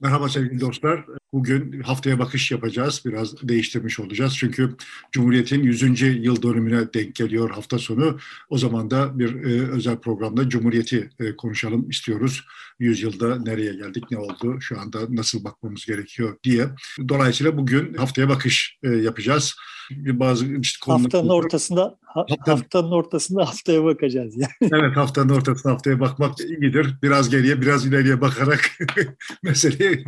Merhaba sevgili dostlar. Bugün haftaya bakış yapacağız. Biraz değiştirmiş olacağız. Çünkü Cumhuriyet'in 100. yıl dönümüne denk geliyor hafta sonu. O zaman da bir e, özel programda Cumhuriyet'i e, konuşalım istiyoruz. 100 yılda nereye geldik, ne oldu, şu anda nasıl bakmamız gerekiyor diye. Dolayısıyla bugün haftaya bakış e, yapacağız. Bazı işte konular... Haftanın ortasında Hafta... haftanın ortasında haftaya bakacağız yani. Evet haftanın ortasında haftaya bakmak iyidir. Biraz geriye biraz ileriye bakarak meseleyi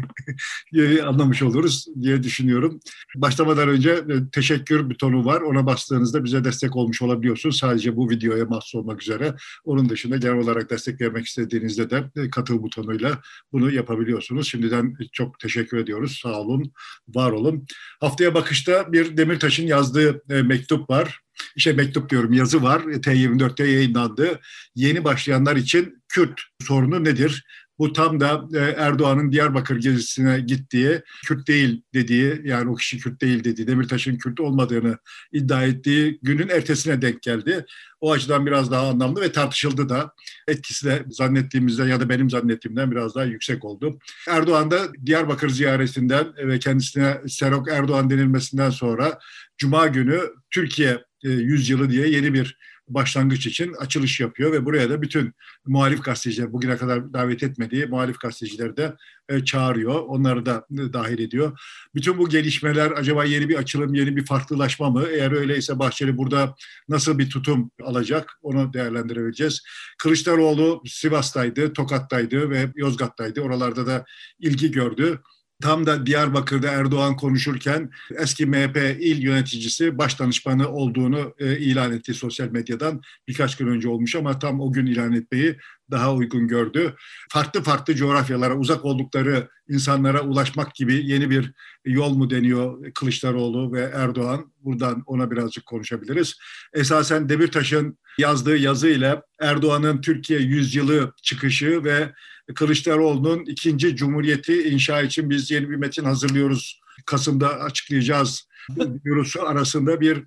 anlamış oluruz diye düşünüyorum. Başlamadan önce e, teşekkür butonu var. Ona bastığınızda bize destek olmuş olabiliyorsunuz. Sadece bu videoya mahsus olmak üzere. Onun dışında genel olarak destek vermek istediğinizde de e, katıl butonuyla bunu yapabiliyorsunuz. Şimdiden çok teşekkür ediyoruz. Sağ olun, var olun. Haftaya bakışta bir Demirtaş'ın yazdığı e, mektup var şey mektup diyorum yazı var. T24'te yayınlandı. Yeni başlayanlar için Kürt sorunu nedir? Bu tam da e, Erdoğan'ın Diyarbakır gezisine gittiği, Kürt değil dediği, yani o kişi Kürt değil dediği, Demirtaş'ın Kürt olmadığını iddia ettiği günün ertesine denk geldi. O açıdan biraz daha anlamlı ve tartışıldı da. Etkisi de zannettiğimizden ya da benim zannettiğimden biraz daha yüksek oldu. Erdoğan da Diyarbakır ziyaretinden ve kendisine Serok Erdoğan denilmesinden sonra Cuma günü Türkiye yüzyılı diye yeni bir başlangıç için açılış yapıyor ve buraya da bütün muhalif gazeteciler bugüne kadar davet etmediği muhalif gazetecileri de e, çağırıyor. Onları da e, dahil ediyor. Bütün bu gelişmeler acaba yeni bir açılım, yeni bir farklılaşma mı? Eğer öyleyse Bahçeli burada nasıl bir tutum alacak? Onu değerlendirebileceğiz. Kılıçdaroğlu Sivas'taydı, Tokat'taydı ve Yozgat'taydı. Oralarda da ilgi gördü. Tam da Diyarbakır'da Erdoğan konuşurken eski MHP il yöneticisi baş danışmanı olduğunu e, ilan etti sosyal medyadan. Birkaç gün önce olmuş ama tam o gün ilan etmeyi daha uygun gördü. Farklı farklı coğrafyalara, uzak oldukları insanlara ulaşmak gibi yeni bir yol mu deniyor Kılıçdaroğlu ve Erdoğan? Buradan ona birazcık konuşabiliriz. Esasen Demirtaş'ın yazdığı yazı ile Erdoğan'ın Türkiye yüzyılı çıkışı ve Kılıçdaroğlu'nun ikinci cumhuriyeti inşa için biz yeni bir metin hazırlıyoruz. Kasım'da açıklayacağız. Bürosu arasında bir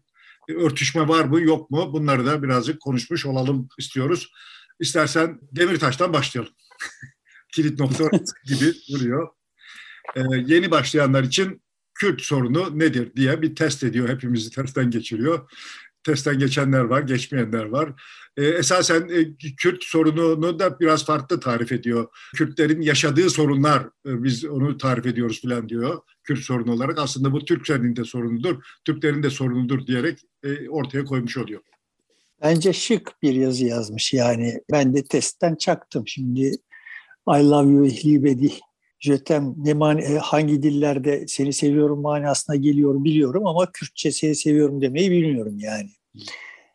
örtüşme var mı yok mu? Bunları da birazcık konuşmuş olalım istiyoruz. İstersen Demirtaş'tan başlayalım. Kilit nokta gibi duruyor. Ee, yeni başlayanlar için Kürt sorunu nedir diye bir test ediyor. Hepimizi testten geçiriyor testten geçenler var, geçmeyenler var. E, esasen e, Kürt sorununu da biraz farklı tarif ediyor. Kürtlerin yaşadığı sorunlar, e, biz onu tarif ediyoruz falan diyor. Kürt sorunu olarak aslında bu Türklerin de sorunudur, Türklerin de sorunudur diyerek e, ortaya koymuş oluyor. Bence şık bir yazı yazmış yani. Ben de testten çaktım şimdi. I love you ehlibedi Jötem ne mani, e, hangi dillerde seni seviyorum manasına geliyor biliyorum ama Kürtçe seni seviyorum demeyi bilmiyorum yani.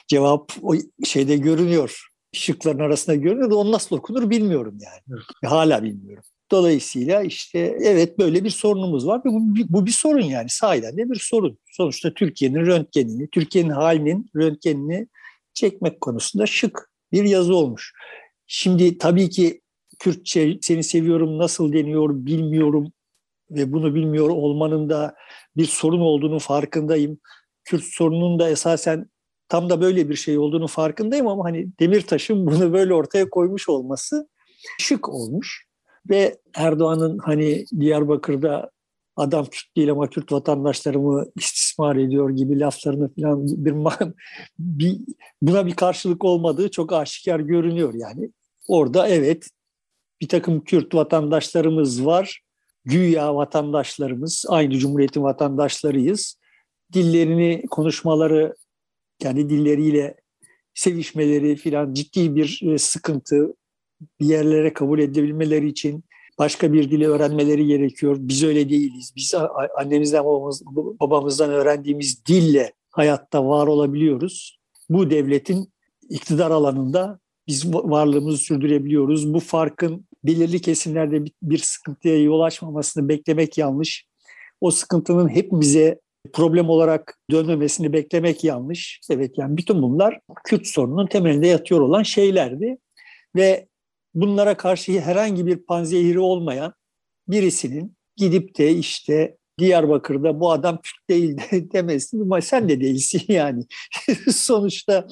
Cevap o şeyde görünüyor. Şıkların arasında görünüyor da onu nasıl okunur bilmiyorum yani. Evet. Hala bilmiyorum. Dolayısıyla işte evet böyle bir sorunumuz var ve bu, bu bir sorun yani sahiden de bir sorun. Sonuçta Türkiye'nin röntgenini, Türkiye'nin halinin röntgenini çekmek konusunda şık bir yazı olmuş. Şimdi tabii ki Kürtçe seni seviyorum nasıl deniyor bilmiyorum ve bunu bilmiyor olmanın da bir sorun olduğunu farkındayım. Kürt sorununun da esasen tam da böyle bir şey olduğunu farkındayım ama hani Demirtaş'ın bunu böyle ortaya koymuş olması şık olmuş. Ve Erdoğan'ın hani Diyarbakır'da adam Kürt değil ama Kürt vatandaşlarımı istismar ediyor gibi laflarını falan bir, bir buna bir karşılık olmadığı çok aşikar görünüyor yani. Orada evet bir takım Kürt vatandaşlarımız var. Güya vatandaşlarımız, aynı cumhuriyetin vatandaşlarıyız. Dillerini, konuşmaları, yani dilleriyle sevişmeleri filan ciddi bir e, sıkıntı. Bir yerlere kabul edebilmeleri için başka bir dili öğrenmeleri gerekiyor. Biz öyle değiliz. Biz annemizden babamız, babamızdan öğrendiğimiz dille hayatta var olabiliyoruz. Bu devletin iktidar alanında biz varlığımızı sürdürebiliyoruz. Bu farkın belirli kesimlerde bir sıkıntıya yol açmamasını beklemek yanlış. O sıkıntının hep bize problem olarak dönmemesini beklemek yanlış. Evet yani bütün bunlar Kürt sorununun temelinde yatıyor olan şeylerdi. Ve bunlara karşı herhangi bir panzehiri olmayan birisinin gidip de işte Diyarbakır'da bu adam Kürt değil de demesi ama sen de değilsin yani. Sonuçta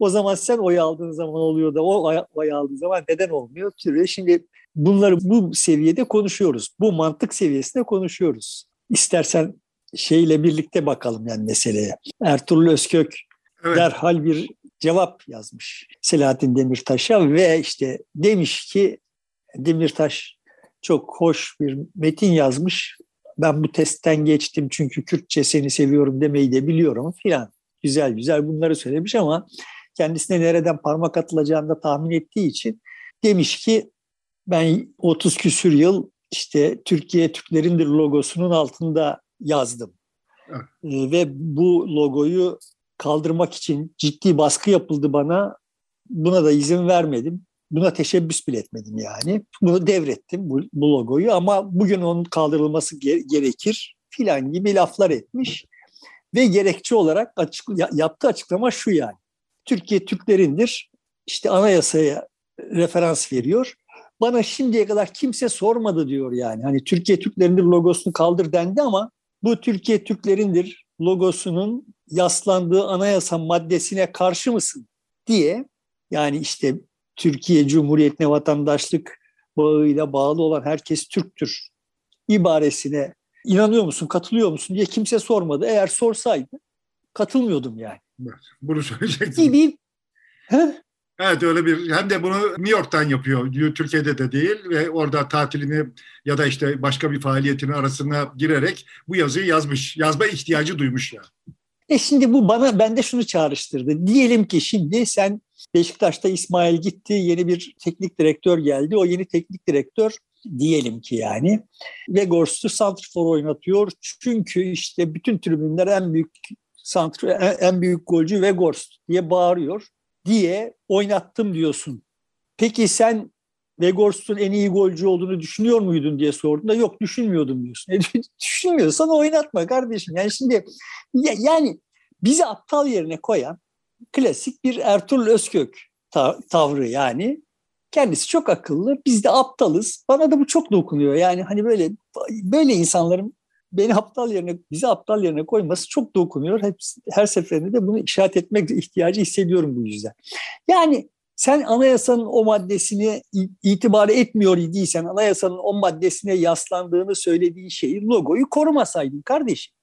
O zaman sen oy aldığın zaman oluyor da o oy aldığı zaman neden olmuyor? Şimdi bunları bu seviyede konuşuyoruz. Bu mantık seviyesinde konuşuyoruz. İstersen şeyle birlikte bakalım yani meseleye. Ertuğrul Özkök evet. derhal bir cevap yazmış Selahattin Demirtaş'a ve işte demiş ki Demirtaş çok hoş bir metin yazmış. Ben bu testten geçtim çünkü Kürtçe seni seviyorum demeyi de biliyorum filan. Güzel güzel bunları söylemiş ama kendisine nereden parmak atılacağını da tahmin ettiği için demiş ki ben 30 küsür yıl işte Türkiye Türklerindir logosunun altında yazdım. Evet. Ee, ve bu logoyu kaldırmak için ciddi baskı yapıldı bana. Buna da izin vermedim. Buna teşebbüs bile etmedim yani. Bunu devrettim bu, bu logoyu ama bugün onun kaldırılması ge- gerekir filan gibi laflar etmiş. Ve gerekçe olarak açık, yaptığı açıklama şu yani. Türkiye Türklerindir. İşte anayasaya referans veriyor. Bana şimdiye kadar kimse sormadı diyor yani. Hani Türkiye Türklerindir logosunu kaldır dendi ama bu Türkiye Türklerindir logosunun yaslandığı anayasa maddesine karşı mısın diye yani işte Türkiye Cumhuriyeti'ne vatandaşlık bağıyla bağlı olan herkes Türktür ibaresine inanıyor musun, katılıyor musun diye kimse sormadı. Eğer sorsaydı katılmıyordum yani. Bunu söyleyecektim. Gibi. He? Evet öyle bir hem de bunu New York'tan yapıyor. Türkiye'de de değil ve orada tatilini ya da işte başka bir faaliyetini arasına girerek bu yazıyı yazmış. Yazma ihtiyacı duymuş ya. E şimdi bu bana bende şunu çağrıştırdı. Diyelim ki şimdi sen Beşiktaş'ta İsmail gitti, yeni bir teknik direktör geldi. O yeni teknik direktör diyelim ki yani Vegors'u santrfor oynatıyor. Çünkü işte bütün tribünler en büyük santr en büyük golcü Vegors diye bağırıyor diye oynattım diyorsun. Peki sen Vegors'un en iyi golcü olduğunu düşünüyor muydun diye sorduğunda yok düşünmüyordum diyorsun. E, düşünmüyorsan oynatma kardeşim. Yani şimdi yani bizi aptal yerine koyan klasik bir Ertuğrul Özkök tavrı yani. Kendisi çok akıllı, biz de aptalız. Bana da bu çok dokunuyor. Yani hani böyle böyle insanların beni aptal yerine, bizi aptal yerine koyması çok dokunuyor. Hep, her seferinde de bunu işaret etmek ihtiyacı hissediyorum bu yüzden. Yani sen anayasanın o maddesini itibar etmiyor idiysen, anayasanın o maddesine yaslandığını söylediği şeyi, logoyu korumasaydın kardeşim.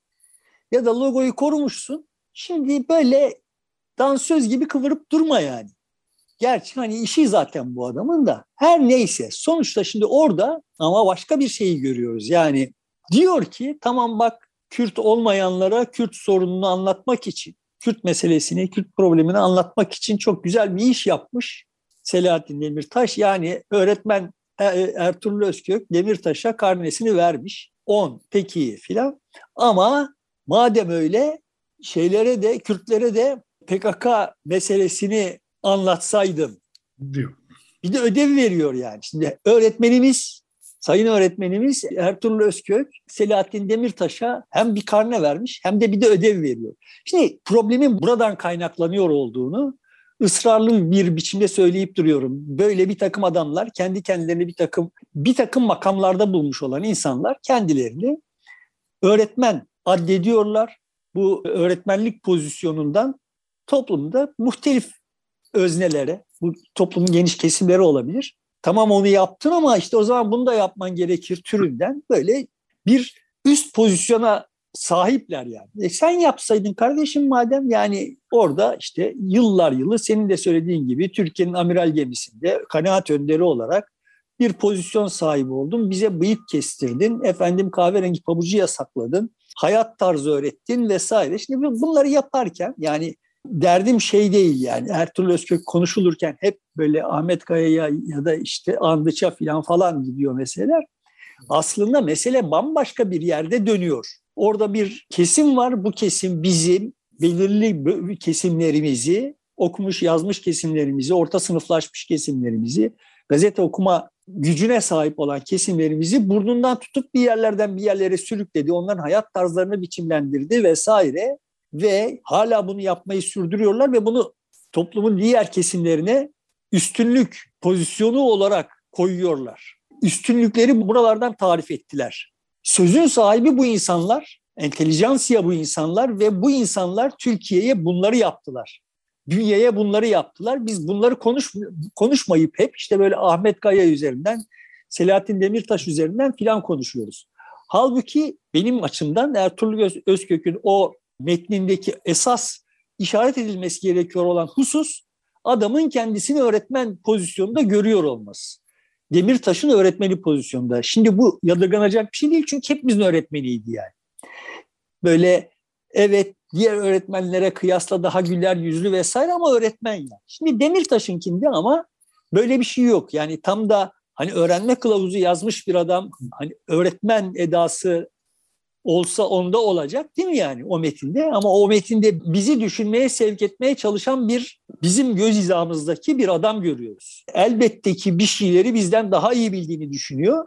Ya da logoyu korumuşsun, şimdi böyle dansöz gibi kıvırıp durma yani. Gerçi hani işi zaten bu adamın da. Her neyse sonuçta şimdi orada ama başka bir şeyi görüyoruz. Yani diyor ki tamam bak Kürt olmayanlara Kürt sorununu anlatmak için, Kürt meselesini, Kürt problemini anlatmak için çok güzel bir iş yapmış Selahattin Demirtaş. Yani öğretmen e, e, Ertuğrul Özkök Demirtaş'a karnesini vermiş. 10 peki filan. Ama madem öyle şeylere de Kürtlere de PKK meselesini anlatsaydım diyor. Bir de ödev veriyor yani. Şimdi öğretmenimiz, sayın öğretmenimiz Ertuğrul Özkök, Selahattin Demirtaş'a hem bir karne vermiş hem de bir de ödev veriyor. Şimdi problemin buradan kaynaklanıyor olduğunu ısrarlı bir biçimde söyleyip duruyorum. Böyle bir takım adamlar kendi kendilerini bir takım bir takım makamlarda bulmuş olan insanlar kendilerini öğretmen addediyorlar. Bu öğretmenlik pozisyonundan toplumda muhtelif öznelere, bu toplumun geniş kesimleri olabilir. Tamam onu yaptın ama işte o zaman bunu da yapman gerekir türünden böyle bir üst pozisyona sahipler yani. E sen yapsaydın kardeşim madem yani orada işte yıllar yılı senin de söylediğin gibi Türkiye'nin amiral gemisinde kanaat önderi olarak bir pozisyon sahibi oldun. Bize bıyık kestirdin. Efendim kahverengi pabucu yasakladın. Hayat tarzı öğrettin vesaire. Şimdi bunları yaparken yani derdim şey değil yani Ertuğrul Özkök konuşulurken hep böyle Ahmet Kaya'ya ya da işte Andıç'a falan falan gidiyor meseleler. Aslında mesele bambaşka bir yerde dönüyor. Orada bir kesim var. Bu kesim bizim belirli kesimlerimizi, okumuş yazmış kesimlerimizi, orta sınıflaşmış kesimlerimizi, gazete okuma gücüne sahip olan kesimlerimizi burnundan tutup bir yerlerden bir yerlere sürükledi. Onların hayat tarzlarını biçimlendirdi vesaire ve hala bunu yapmayı sürdürüyorlar ve bunu toplumun diğer kesimlerine üstünlük pozisyonu olarak koyuyorlar. Üstünlükleri buralardan tarif ettiler. Sözün sahibi bu insanlar, entelijansiya bu insanlar ve bu insanlar Türkiye'ye bunları yaptılar. bünyeye bunları yaptılar. Biz bunları konuş, konuşmayıp hep işte böyle Ahmet Kaya üzerinden, Selahattin Demirtaş üzerinden filan konuşuyoruz. Halbuki benim açımdan Ertuğrul Özkök'ün o metnindeki esas işaret edilmesi gerekiyor olan husus adamın kendisini öğretmen pozisyonunda görüyor olması. Demirtaş'ın öğretmeni pozisyonda. Şimdi bu yadırganacak bir şey değil çünkü hepimizin öğretmeniydi yani. Böyle evet diğer öğretmenlere kıyasla daha güler yüzlü vesaire ama öğretmen yani. Şimdi Demirtaş'ın kimdi ama böyle bir şey yok. Yani tam da hani öğrenme kılavuzu yazmış bir adam hani öğretmen edası olsa onda olacak değil mi yani o metinde? Ama o metinde bizi düşünmeye sevk etmeye çalışan bir bizim göz hizamızdaki bir adam görüyoruz. Elbette ki bir şeyleri bizden daha iyi bildiğini düşünüyor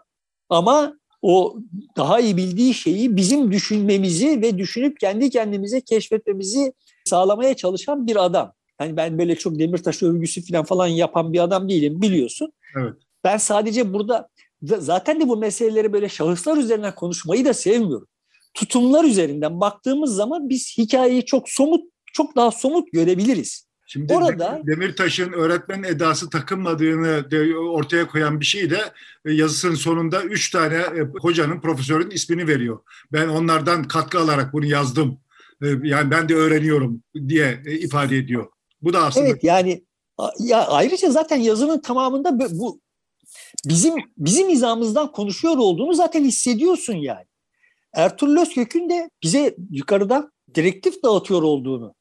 ama o daha iyi bildiği şeyi bizim düşünmemizi ve düşünüp kendi kendimize keşfetmemizi sağlamaya çalışan bir adam. Yani ben böyle çok Demirtaş övgüsü falan falan yapan bir adam değilim biliyorsun. Evet. Ben sadece burada zaten de bu meseleleri böyle şahıslar üzerinden konuşmayı da sevmiyorum tutumlar üzerinden baktığımız zaman biz hikayeyi çok somut, çok daha somut görebiliriz. Şimdi Orada Demirtaş'ın öğretmen edası takınmadığını ortaya koyan bir şey de e, yazısının sonunda üç tane e, hocanın, profesörün ismini veriyor. Ben onlardan katkı alarak bunu yazdım. E, yani ben de öğreniyorum diye ifade ediyor. Bu da aslında... Evet yani ya ayrıca zaten yazının tamamında bu bizim bizim izamızdan konuşuyor olduğunu zaten hissediyorsun yani. Ertuğrul Özkök'ün de bize yukarıdan direktif dağıtıyor olduğunu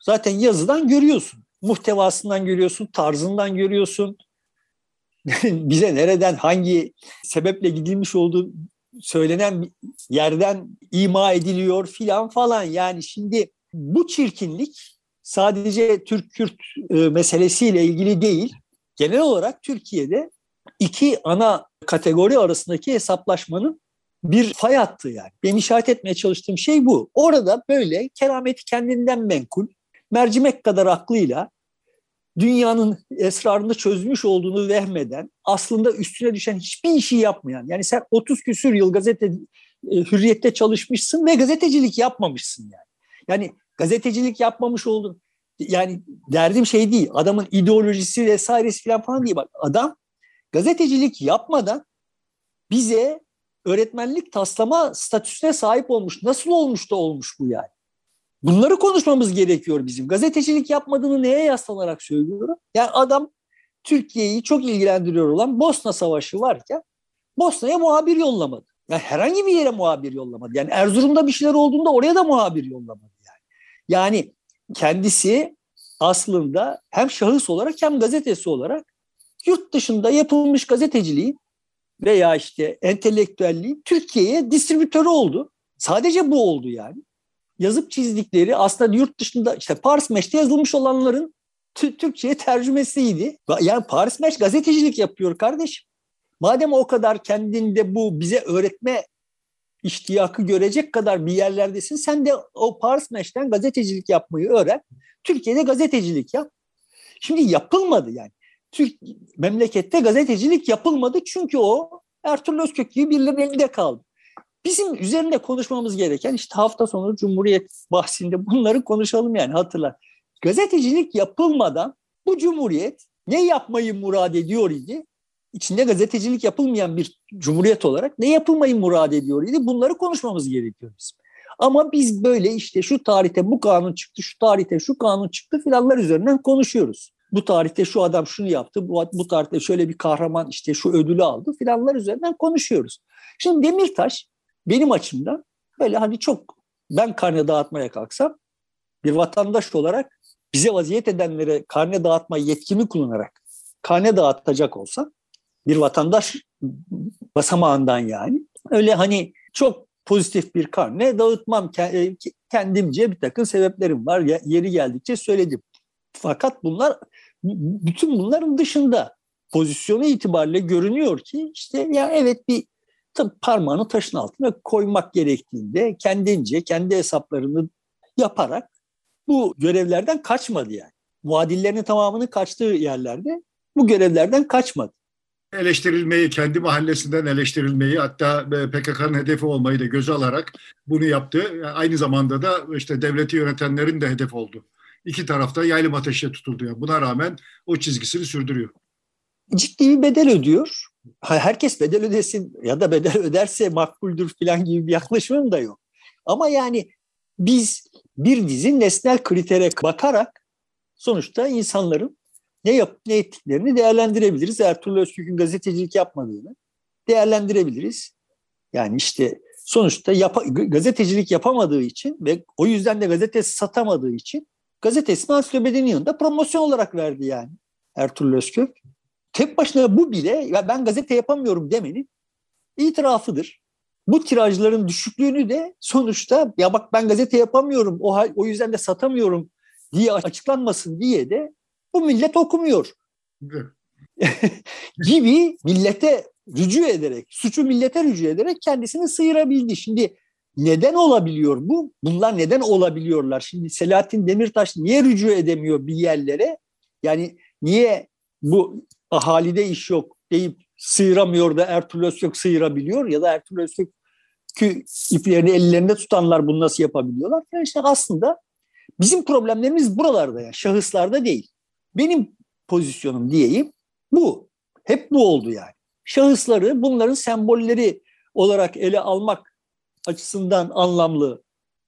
zaten yazıdan görüyorsun. Muhtevasından görüyorsun, tarzından görüyorsun. bize nereden, hangi sebeple gidilmiş olduğu söylenen yerden ima ediliyor filan falan. Yani şimdi bu çirkinlik sadece Türk-Kürt e, meselesiyle ilgili değil, genel olarak Türkiye'de iki ana kategori arasındaki hesaplaşmanın bir fay hattı yani. Benim işaret etmeye çalıştığım şey bu. Orada böyle kerameti kendinden menkul, mercimek kadar aklıyla dünyanın esrarını çözmüş olduğunu vehmeden aslında üstüne düşen hiçbir işi yapmayan yani sen 30 küsür yıl gazete e, hürriyette çalışmışsın ve gazetecilik yapmamışsın yani. Yani gazetecilik yapmamış oldun. Yani derdim şey değil adamın ideolojisi vesairesi falan falan değil. Bak adam gazetecilik yapmadan bize öğretmenlik taslama statüsüne sahip olmuş. Nasıl olmuş da olmuş bu yani? Bunları konuşmamız gerekiyor bizim. Gazetecilik yapmadığını neye yaslanarak söylüyorum? Yani adam Türkiye'yi çok ilgilendiriyor olan Bosna Savaşı varken Bosna'ya muhabir yollamadı. Yani herhangi bir yere muhabir yollamadı. Yani Erzurum'da bir şeyler olduğunda oraya da muhabir yollamadı yani. Yani kendisi aslında hem şahıs olarak hem gazetesi olarak yurt dışında yapılmış gazeteciliğin veya işte entelektüelliğin Türkiye'ye distribütörü oldu. Sadece bu oldu yani. Yazıp çizdikleri aslında yurt dışında işte Paris Meş'te yazılmış olanların Türkçe'ye tercümesiydi. Yani Paris Meş gazetecilik yapıyor kardeşim. Madem o kadar kendinde bu bize öğretme iştiyakı görecek kadar bir yerlerdesin. Sen de o Paris Meş'ten gazetecilik yapmayı öğren. Türkiye'de gazetecilik yap. Şimdi yapılmadı yani. Türk memlekette gazetecilik yapılmadı çünkü o Ertuğrul Özkök gibi birilerinin elinde kaldı. Bizim üzerinde konuşmamız gereken işte hafta sonu Cumhuriyet bahsinde bunları konuşalım yani hatırla. Gazetecilik yapılmadan bu Cumhuriyet ne yapmayı murad ediyor idi? İçinde gazetecilik yapılmayan bir cumhuriyet olarak ne yapılmayı murad ediyor idi? Bunları konuşmamız gerekiyor bizim. Ama biz böyle işte şu tarihte bu kanun çıktı, şu tarihte şu kanun çıktı filanlar üzerinden konuşuyoruz bu tarihte şu adam şunu yaptı, bu, bu tarihte şöyle bir kahraman işte şu ödülü aldı filanlar üzerinden konuşuyoruz. Şimdi Demirtaş benim açımdan böyle hani çok ben karne dağıtmaya kalksam bir vatandaş olarak bize vaziyet edenlere karne dağıtma yetkimi kullanarak karne dağıtacak olsam bir vatandaş basamağından yani öyle hani çok pozitif bir karne dağıtmam e, kendimce bir takım sebeplerim var yeri geldikçe söyledim. Fakat bunlar bütün bunların dışında pozisyonu itibariyle görünüyor ki işte ya evet bir parmağını taşın altına koymak gerektiğinde kendince kendi hesaplarını yaparak bu görevlerden kaçmadı yani. Muadillerinin tamamını kaçtığı yerlerde bu görevlerden kaçmadı. Eleştirilmeyi, kendi mahallesinden eleştirilmeyi hatta PKK'nın hedefi olmayı da göze alarak bunu yaptı. Aynı zamanda da işte devleti yönetenlerin de hedef oldu. İki tarafta yaylım ateşe tutuldu. Yani buna rağmen o çizgisini sürdürüyor. Ciddi bir bedel ödüyor. Herkes bedel ödesin ya da bedel öderse makbuldür falan gibi bir yaklaşımım da yok. Ama yani biz bir dizi nesnel kritere bakarak sonuçta insanların ne yap ne ettiklerini değerlendirebiliriz. Ertuğrul Öztürk'ün gazetecilik yapmadığını değerlendirebiliriz. Yani işte sonuçta yap gazetecilik yapamadığı için ve o yüzden de gazetesi satamadığı için gazetesini ansiklopedinin yanında promosyon olarak verdi yani Ertuğrul Özkök. Tek başına bu bile ya ben gazete yapamıyorum demenin itirafıdır. Bu tirajların düşüklüğünü de sonuçta ya bak ben gazete yapamıyorum o, o yüzden de satamıyorum diye açıklanmasın diye de bu millet okumuyor. gibi millete rücu ederek, suçu millete rücu ederek kendisini sıyırabildi. Şimdi neden olabiliyor bu? Bunlar neden olabiliyorlar? Şimdi Selahattin Demirtaş niye rücu edemiyor bir yerlere? Yani niye bu ahalide iş yok deyip sıyıramıyor da Ertuğrul Özkök sıyırabiliyor ya da Ertuğrul Özkök iplerini ellerinde tutanlar bunu nasıl yapabiliyorlar? Yani işte aslında bizim problemlerimiz buralarda ya, şahıslarda değil. Benim pozisyonum diyeyim bu. Hep bu oldu yani. Şahısları bunların sembolleri olarak ele almak açısından anlamlı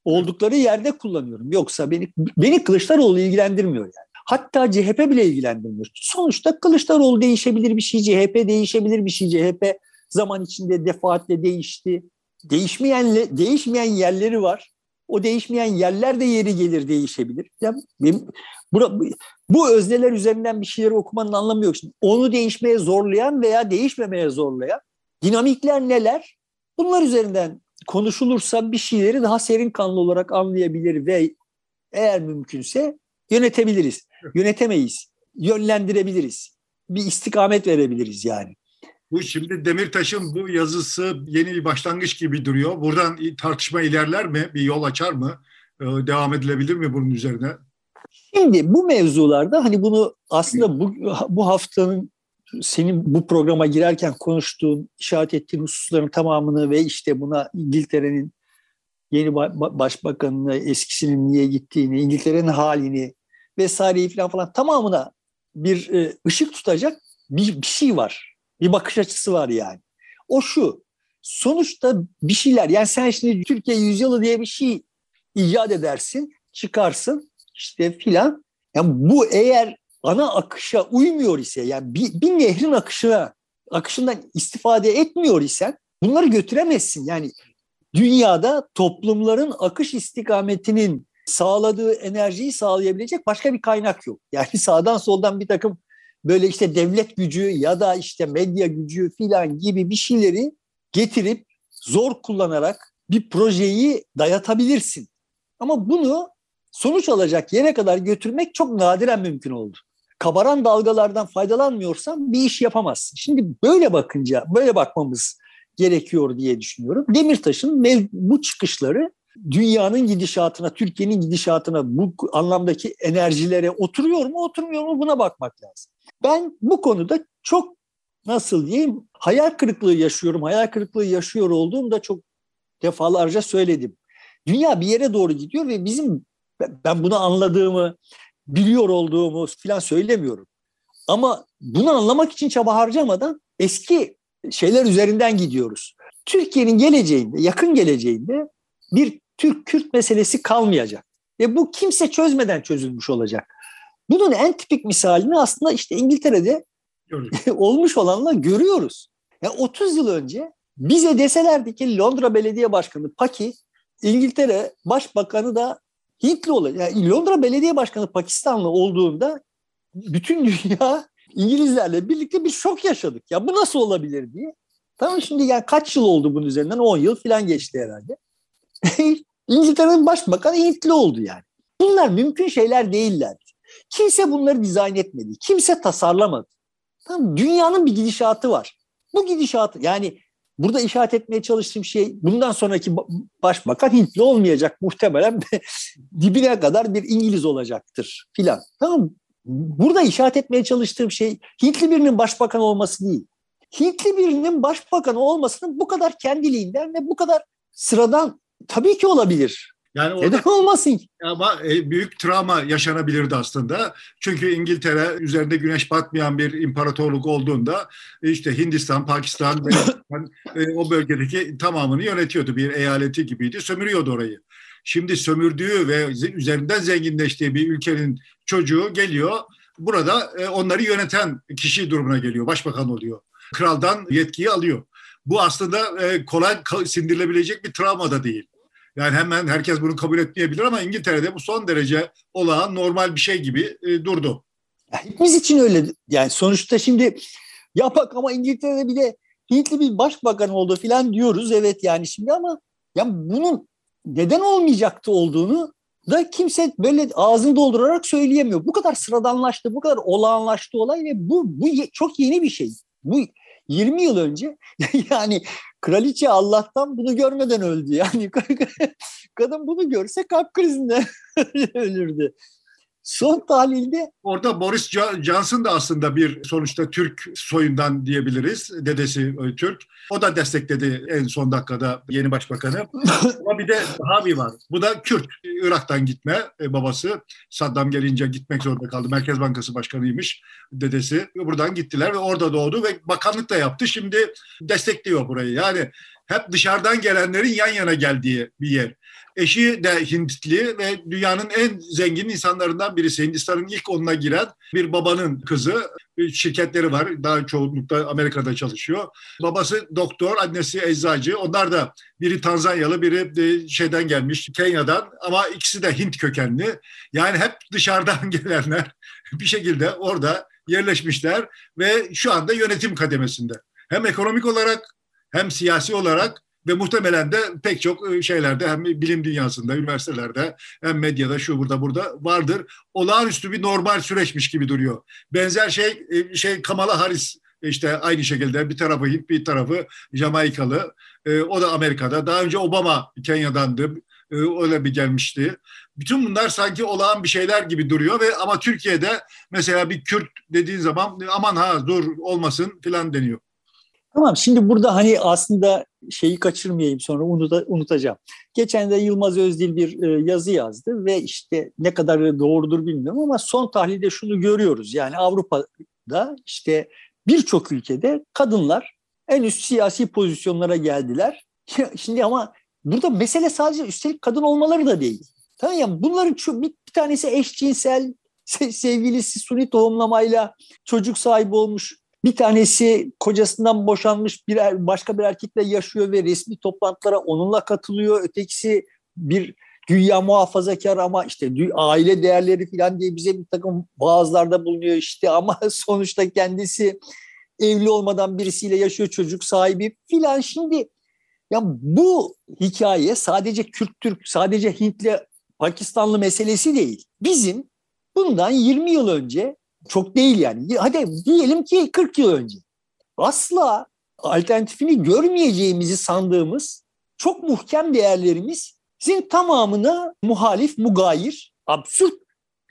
oldukları yerde kullanıyorum. Yoksa beni beni Kılıçdaroğlu ilgilendirmiyor yani. Hatta CHP bile ilgilendirmiyor. Sonuçta Kılıçdaroğlu değişebilir bir şey, CHP değişebilir bir şey. CHP zaman içinde defaatle değişti. Değişmeyen değişmeyen yerleri var. O değişmeyen yerler de yeri gelir değişebilir. Yani benim, bu, bu özneler üzerinden bir şeyleri okumanın anlamı yok. Şimdi onu değişmeye zorlayan veya değişmemeye zorlayan dinamikler neler? Bunlar üzerinden konuşulursa bir şeyleri daha serin kanlı olarak anlayabilir ve eğer mümkünse yönetebiliriz. Yönetemeyiz. Yönlendirebiliriz. Bir istikamet verebiliriz yani. Bu şimdi Demirtaş'ın bu yazısı yeni bir başlangıç gibi duruyor. Buradan tartışma ilerler mi? Bir yol açar mı? Ee, devam edilebilir mi bunun üzerine? Şimdi bu mevzularda hani bunu aslında bu, bu haftanın senin bu programa girerken konuştuğun, işaret ettiğin hususların tamamını ve işte buna İngiltere'nin yeni başbakanını, eskisinin niye gittiğini, İngiltere'nin halini vesaireyi falan falan tamamına bir e, ışık tutacak bir, bir şey var. Bir bakış açısı var yani. O şu, sonuçta bir şeyler, yani sen şimdi Türkiye yüzyılı diye bir şey icat edersin, çıkarsın işte filan. Yani bu eğer ana akışa uymuyor ise, yani bir, bir nehrin akışına, akışından istifade etmiyor isen bunları götüremezsin. Yani dünyada toplumların akış istikametinin sağladığı enerjiyi sağlayabilecek başka bir kaynak yok. Yani sağdan soldan bir takım böyle işte devlet gücü ya da işte medya gücü filan gibi bir şeyleri getirip zor kullanarak bir projeyi dayatabilirsin. Ama bunu sonuç alacak yere kadar götürmek çok nadiren mümkün oldu. Kabaran dalgalardan faydalanmıyorsan bir iş yapamazsın. Şimdi böyle bakınca, böyle bakmamız gerekiyor diye düşünüyorum. Demirtaş'ın bu çıkışları dünyanın gidişatına, Türkiye'nin gidişatına bu anlamdaki enerjilere oturuyor mu, oturmuyor mu buna bakmak lazım. Ben bu konuda çok nasıl diyeyim hayal kırıklığı yaşıyorum. Hayal kırıklığı yaşıyor olduğumda çok defalarca söyledim. Dünya bir yere doğru gidiyor ve bizim ben bunu anladığımı, biliyor olduğumu falan söylemiyorum. Ama bunu anlamak için çaba harcamadan eski şeyler üzerinden gidiyoruz. Türkiye'nin geleceğinde, yakın geleceğinde bir Türk-Kürt meselesi kalmayacak. Ve bu kimse çözmeden çözülmüş olacak. Bunun en tipik misalini aslında işte İngiltere'de olmuş olanla görüyoruz. Yani 30 yıl önce bize deselerdi ki Londra Belediye Başkanı Paki, İngiltere Başbakanı da Hintli olacak. Yani Londra Belediye Başkanı Pakistanlı olduğunda bütün dünya İngilizlerle birlikte bir şok yaşadık. Ya bu nasıl olabilir diye. Tamam şimdi yani kaç yıl oldu bunun üzerinden? 10 yıl falan geçti herhalde. İngiltere'nin başbakanı Hintli oldu yani. Bunlar mümkün şeyler değiller. Kimse bunları dizayn etmedi. Kimse tasarlamadı. Tamam, dünyanın bir gidişatı var. Bu gidişatı yani burada işaret etmeye çalıştığım şey bundan sonraki başbakan Hintli olmayacak muhtemelen dibine kadar bir İngiliz olacaktır filan. Tamam Burada işaret etmeye çalıştığım şey Hintli birinin başbakan olması değil. Hintli birinin başbakan olmasının bu kadar kendiliğinden ve bu kadar sıradan tabii ki olabilir. Yani orada, Neden olmasın ki? Ama e, büyük travma yaşanabilirdi aslında. Çünkü İngiltere üzerinde güneş batmayan bir imparatorluk olduğunda e, işte Hindistan, Pakistan e, o bölgedeki tamamını yönetiyordu. Bir eyaleti gibiydi. Sömürüyordu orayı. Şimdi sömürdüğü ve üzerinden zenginleştiği bir ülkenin çocuğu geliyor. Burada onları yöneten kişi durumuna geliyor. Başbakan oluyor. Kraldan yetkiyi alıyor. Bu aslında kolay sindirilebilecek bir travma da değil. Yani hemen herkes bunu kabul etmeyebilir ama İngiltere'de bu son derece olağan normal bir şey gibi e, durdu. hepimiz için öyle. Yani sonuçta şimdi ya bak ama İngiltere'de bir de Hintli bir başbakan oldu falan diyoruz. Evet yani şimdi ama ya bunun neden olmayacaktı olduğunu da kimse böyle ağzını doldurarak söyleyemiyor. Bu kadar sıradanlaştı, bu kadar olağanlaştı olay ve bu, bu çok yeni bir şey. Bu 20 yıl önce yani kraliçe Allah'tan bunu görmeden öldü. Yani kadın bunu görse kalp krizinden ölürdü. Son tahlilde... Orada Boris Johnson da aslında bir sonuçta Türk soyundan diyebiliriz. Dedesi Türk. O da destekledi en son dakikada yeni başbakanı. Ama bir de daha bir var. Bu da Kürt. Irak'tan gitme e, babası. Saddam gelince gitmek zorunda kaldı. Merkez Bankası Başkanıymış dedesi. Buradan gittiler ve orada doğdu ve bakanlık da yaptı. Şimdi destekliyor burayı. Yani hep dışarıdan gelenlerin yan yana geldiği bir yer. Eşi de Hintli ve dünyanın en zengin insanlarından birisi. Hindistan'ın ilk onuna giren bir babanın kızı. Şirketleri var. Daha çoğunlukla Amerika'da çalışıyor. Babası doktor, annesi eczacı. Onlar da biri Tanzanyalı, biri şeyden gelmiş, Kenya'dan ama ikisi de Hint kökenli. Yani hep dışarıdan gelenler bir şekilde orada yerleşmişler ve şu anda yönetim kademesinde. Hem ekonomik olarak hem siyasi olarak ve muhtemelen de pek çok e, şeylerde hem bilim dünyasında, üniversitelerde hem medyada şu burada burada vardır. Olağanüstü bir normal süreçmiş gibi duruyor. Benzer şey e, şey Kamala Harris işte aynı şekilde bir tarafı Hint bir tarafı Jamaikalı. E, o da Amerika'da. Daha önce Obama Kenya'dandı. Öyle bir gelmişti. Bütün bunlar sanki olağan bir şeyler gibi duruyor ve ama Türkiye'de mesela bir Kürt dediğin zaman aman ha dur olmasın filan deniyor. Tamam şimdi burada hani aslında şeyi kaçırmayayım sonra unuta, unutacağım. Geçen de Yılmaz Özdil bir e, yazı yazdı ve işte ne kadar doğrudur bilmiyorum ama son tahlilde şunu görüyoruz. Yani Avrupa'da işte birçok ülkede kadınlar en üst siyasi pozisyonlara geldiler. Şimdi ama burada mesele sadece üstelik kadın olmaları da değil. Tamam ya bunların şu, bir, bir tanesi eşcinsel, sevgilisi suni tohumlamayla çocuk sahibi olmuş bir tanesi kocasından boşanmış bir er, başka bir erkekle yaşıyor ve resmi toplantılara onunla katılıyor. Ötekisi bir güya muhafazakar ama işte aile değerleri falan diye bize bir takım vaazlarda bulunuyor işte ama sonuçta kendisi evli olmadan birisiyle yaşıyor çocuk sahibi filan şimdi ya bu hikaye sadece Kürt Türk sadece Hintli Pakistanlı meselesi değil. Bizim bundan 20 yıl önce çok değil yani. Hadi diyelim ki 40 yıl önce. Asla alternatifini görmeyeceğimizi sandığımız çok muhkem değerlerimizin tamamına muhalif, mugayir, absürt.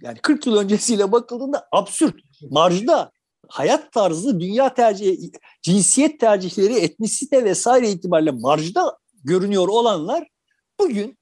Yani 40 yıl öncesiyle bakıldığında absürt. Marjda hayat tarzı, dünya tercihi, cinsiyet tercihleri, etnisite vesaire itibariyle marjda görünüyor olanlar bugün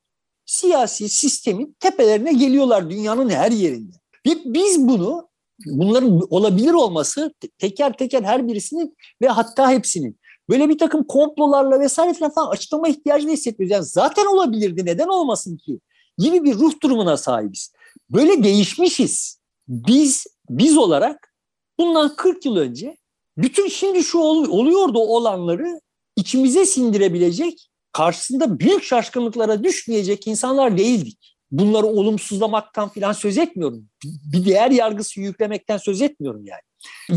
siyasi sistemin tepelerine geliyorlar dünyanın her yerinde. Ve biz bunu bunların olabilir olması teker teker her birisinin ve hatta hepsinin böyle bir takım komplolarla vesaire falan açıklama ihtiyacını hissetmiyoruz. Yani zaten olabilirdi neden olmasın ki gibi bir ruh durumuna sahibiz. Böyle değişmişiz. Biz biz olarak bundan 40 yıl önce bütün şimdi şu oluyordu olanları içimize sindirebilecek, karşısında büyük şaşkınlıklara düşmeyecek insanlar değildik bunları olumsuzlamaktan falan söz etmiyorum. Bir değer yargısı yüklemekten söz etmiyorum yani.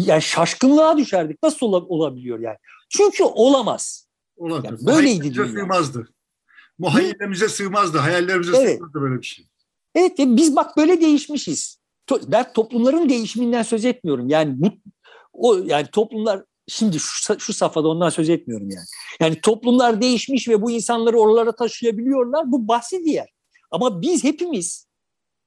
Yani şaşkınlığa düşerdik. Nasıl olabiliyor yani? Çünkü olamaz. Olamaz. Yani böyleydi dünya. sığmazdı. Muhayyilemize sığmazdı. Hayallerimize evet. sığmazdı böyle bir şey. Evet biz bak böyle değişmişiz. Ben toplumların değişiminden söz etmiyorum. Yani bu o yani toplumlar şimdi şu, şu safhada ondan söz etmiyorum yani. Yani toplumlar değişmiş ve bu insanları oralara taşıyabiliyorlar. Bu bahsi diğer. Ama biz hepimiz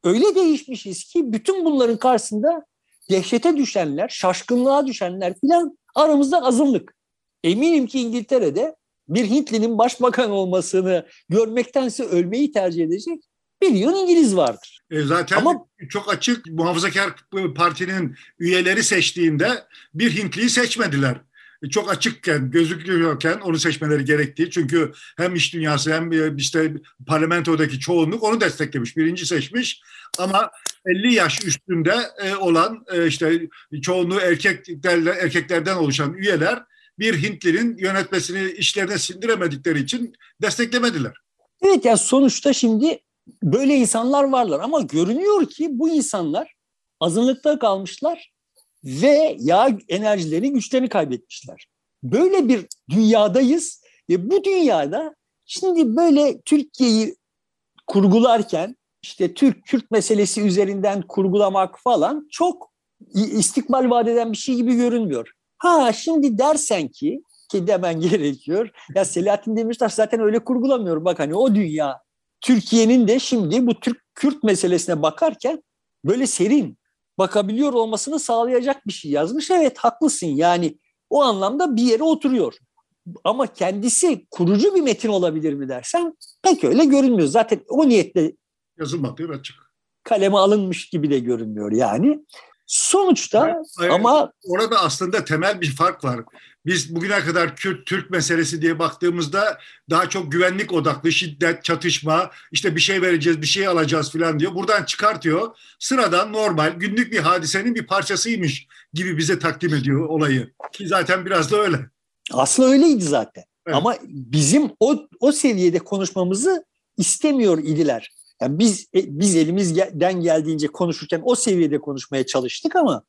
öyle değişmişiz ki bütün bunların karşısında dehşete düşenler, şaşkınlığa düşenler filan aramızda azınlık. Eminim ki İngiltere'de bir Hintlinin başbakan olmasını görmektense ölmeyi tercih edecek bir yığın İngiliz vardır. E zaten Ama, çok açık muhafazakar partinin üyeleri seçtiğinde bir Hintliyi seçmediler çok açıkken, gözüküyorken onu seçmeleri gerektiği. Çünkü hem iş dünyası hem e, işte parlamentodaki çoğunluk onu desteklemiş. Birinci seçmiş ama 50 yaş üstünde e, olan e, işte çoğunluğu erkeklerle, erkeklerden oluşan üyeler bir Hintli'nin yönetmesini işlerine sindiremedikleri için desteklemediler. Evet yani sonuçta şimdi böyle insanlar varlar ama görünüyor ki bu insanlar azınlıkta kalmışlar ve yağ enerjilerini güçlerini kaybetmişler. Böyle bir dünyadayız ve bu dünyada şimdi böyle Türkiye'yi kurgularken işte Türk-Kürt meselesi üzerinden kurgulamak falan çok istikbal vaat eden bir şey gibi görünmüyor. Ha şimdi dersen ki ki demen gerekiyor. Ya Selahattin Demirtaş zaten öyle kurgulamıyor. Bak hani o dünya Türkiye'nin de şimdi bu Türk-Kürt meselesine bakarken böyle serin, bakabiliyor olmasını sağlayacak bir şey yazmış. Evet haklısın yani o anlamda bir yere oturuyor. Ama kendisi kurucu bir metin olabilir mi dersen pek öyle görünmüyor. Zaten o niyetle yazılmadı açık. Kaleme alınmış gibi de görünmüyor yani. Sonuçta evet, ama orada aslında temel bir fark var. Biz bugüne kadar Kürt Türk meselesi diye baktığımızda daha çok güvenlik odaklı şiddet, çatışma, işte bir şey vereceğiz, bir şey alacağız falan diyor. Buradan çıkartıyor. Sıradan normal günlük bir hadisenin bir parçasıymış gibi bize takdim ediyor olayı. Ki zaten biraz da öyle. Aslında öyleydi zaten. Evet. Ama bizim o o seviyede konuşmamızı istemiyor idiler. Yani biz e, biz elimizden geldiğince konuşurken o seviyede konuşmaya çalıştık ama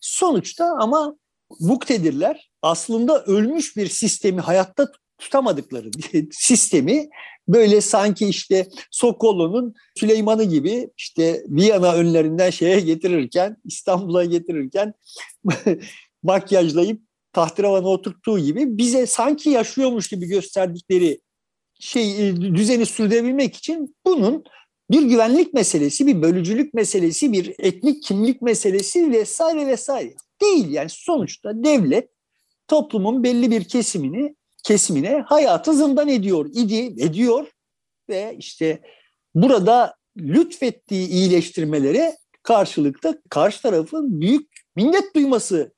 sonuçta ama muktedirler aslında ölmüş bir sistemi hayatta tutamadıkları sistemi böyle sanki işte Sokollu'nun Süleyman'ı gibi işte Viyana önlerinden şeye getirirken İstanbul'a getirirken makyajlayıp tahtravana oturttuğu gibi bize sanki yaşıyormuş gibi gösterdikleri şey e, düzeni sürdürebilmek için bunun bir güvenlik meselesi, bir bölücülük meselesi, bir etnik kimlik meselesi vesaire vesaire değil. Yani sonuçta devlet toplumun belli bir kesimini kesimine hayatı zindan ediyor, idi, ediyor ve işte burada lütfettiği iyileştirmelere karşılıkta karşı tarafın büyük minnet duyması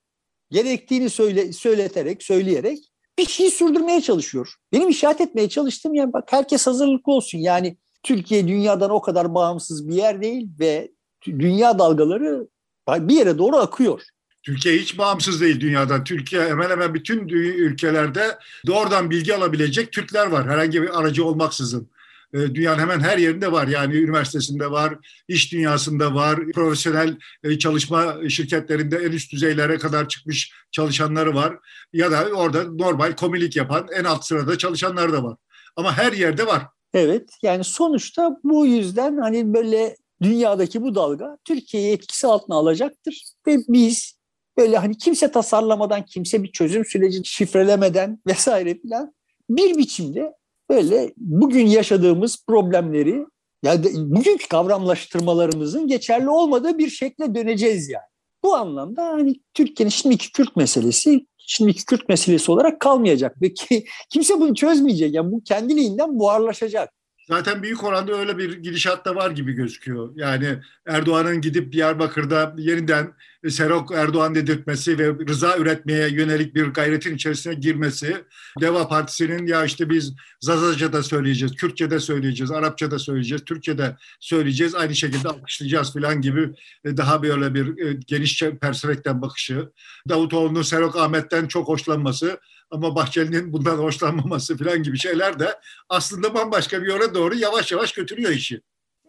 gerektiğini söyle, söyleterek, söyleyerek bir şey sürdürmeye çalışıyor. Benim işaret etmeye çalıştığım yani bak herkes hazırlıklı olsun. Yani Türkiye dünyadan o kadar bağımsız bir yer değil ve dünya dalgaları bir yere doğru akıyor. Türkiye hiç bağımsız değil dünyadan. Türkiye hemen hemen bütün ülkelerde doğrudan bilgi alabilecek Türkler var. Herhangi bir aracı olmaksızın. Ee, dünyanın hemen her yerinde var. Yani üniversitesinde var, iş dünyasında var, profesyonel e, çalışma şirketlerinde en üst düzeylere kadar çıkmış çalışanları var. Ya da orada normal komilik yapan en alt sırada çalışanlar da var. Ama her yerde var. Evet yani sonuçta bu yüzden hani böyle dünyadaki bu dalga Türkiye'yi etkisi altına alacaktır ve biz böyle hani kimse tasarlamadan, kimse bir çözüm süreci şifrelemeden vesaire filan bir biçimde böyle bugün yaşadığımız problemleri yani bugünkü kavramlaştırmalarımızın geçerli olmadığı bir şekle döneceğiz yani. Bu anlamda hani Türkiye'nin şimdiki Kürt meselesi şimdiki Kürt meselesi olarak kalmayacak ve ki, kimse bunu çözmeyecek. Yani bu kendiliğinden buharlaşacak. Zaten büyük oranda öyle bir gidişat da var gibi gözüküyor. Yani Erdoğan'ın gidip Diyarbakır'da yeniden Serok Erdoğan dedirtmesi ve rıza üretmeye yönelik bir gayretin içerisine girmesi, Deva Partisi'nin ya işte biz Zazaca söyleyeceğiz, Kürtçe söyleyeceğiz, Arapça söyleyeceğiz, Türkçe söyleyeceğiz, aynı şekilde alkışlayacağız falan gibi e, daha böyle bir e, geniş perspektiften bakışı. Davutoğlu'nun Serok Ahmet'ten çok hoşlanması ama Bahçeli'nin bundan hoşlanmaması falan gibi şeyler de aslında bambaşka bir yere doğru yavaş yavaş götürüyor işi.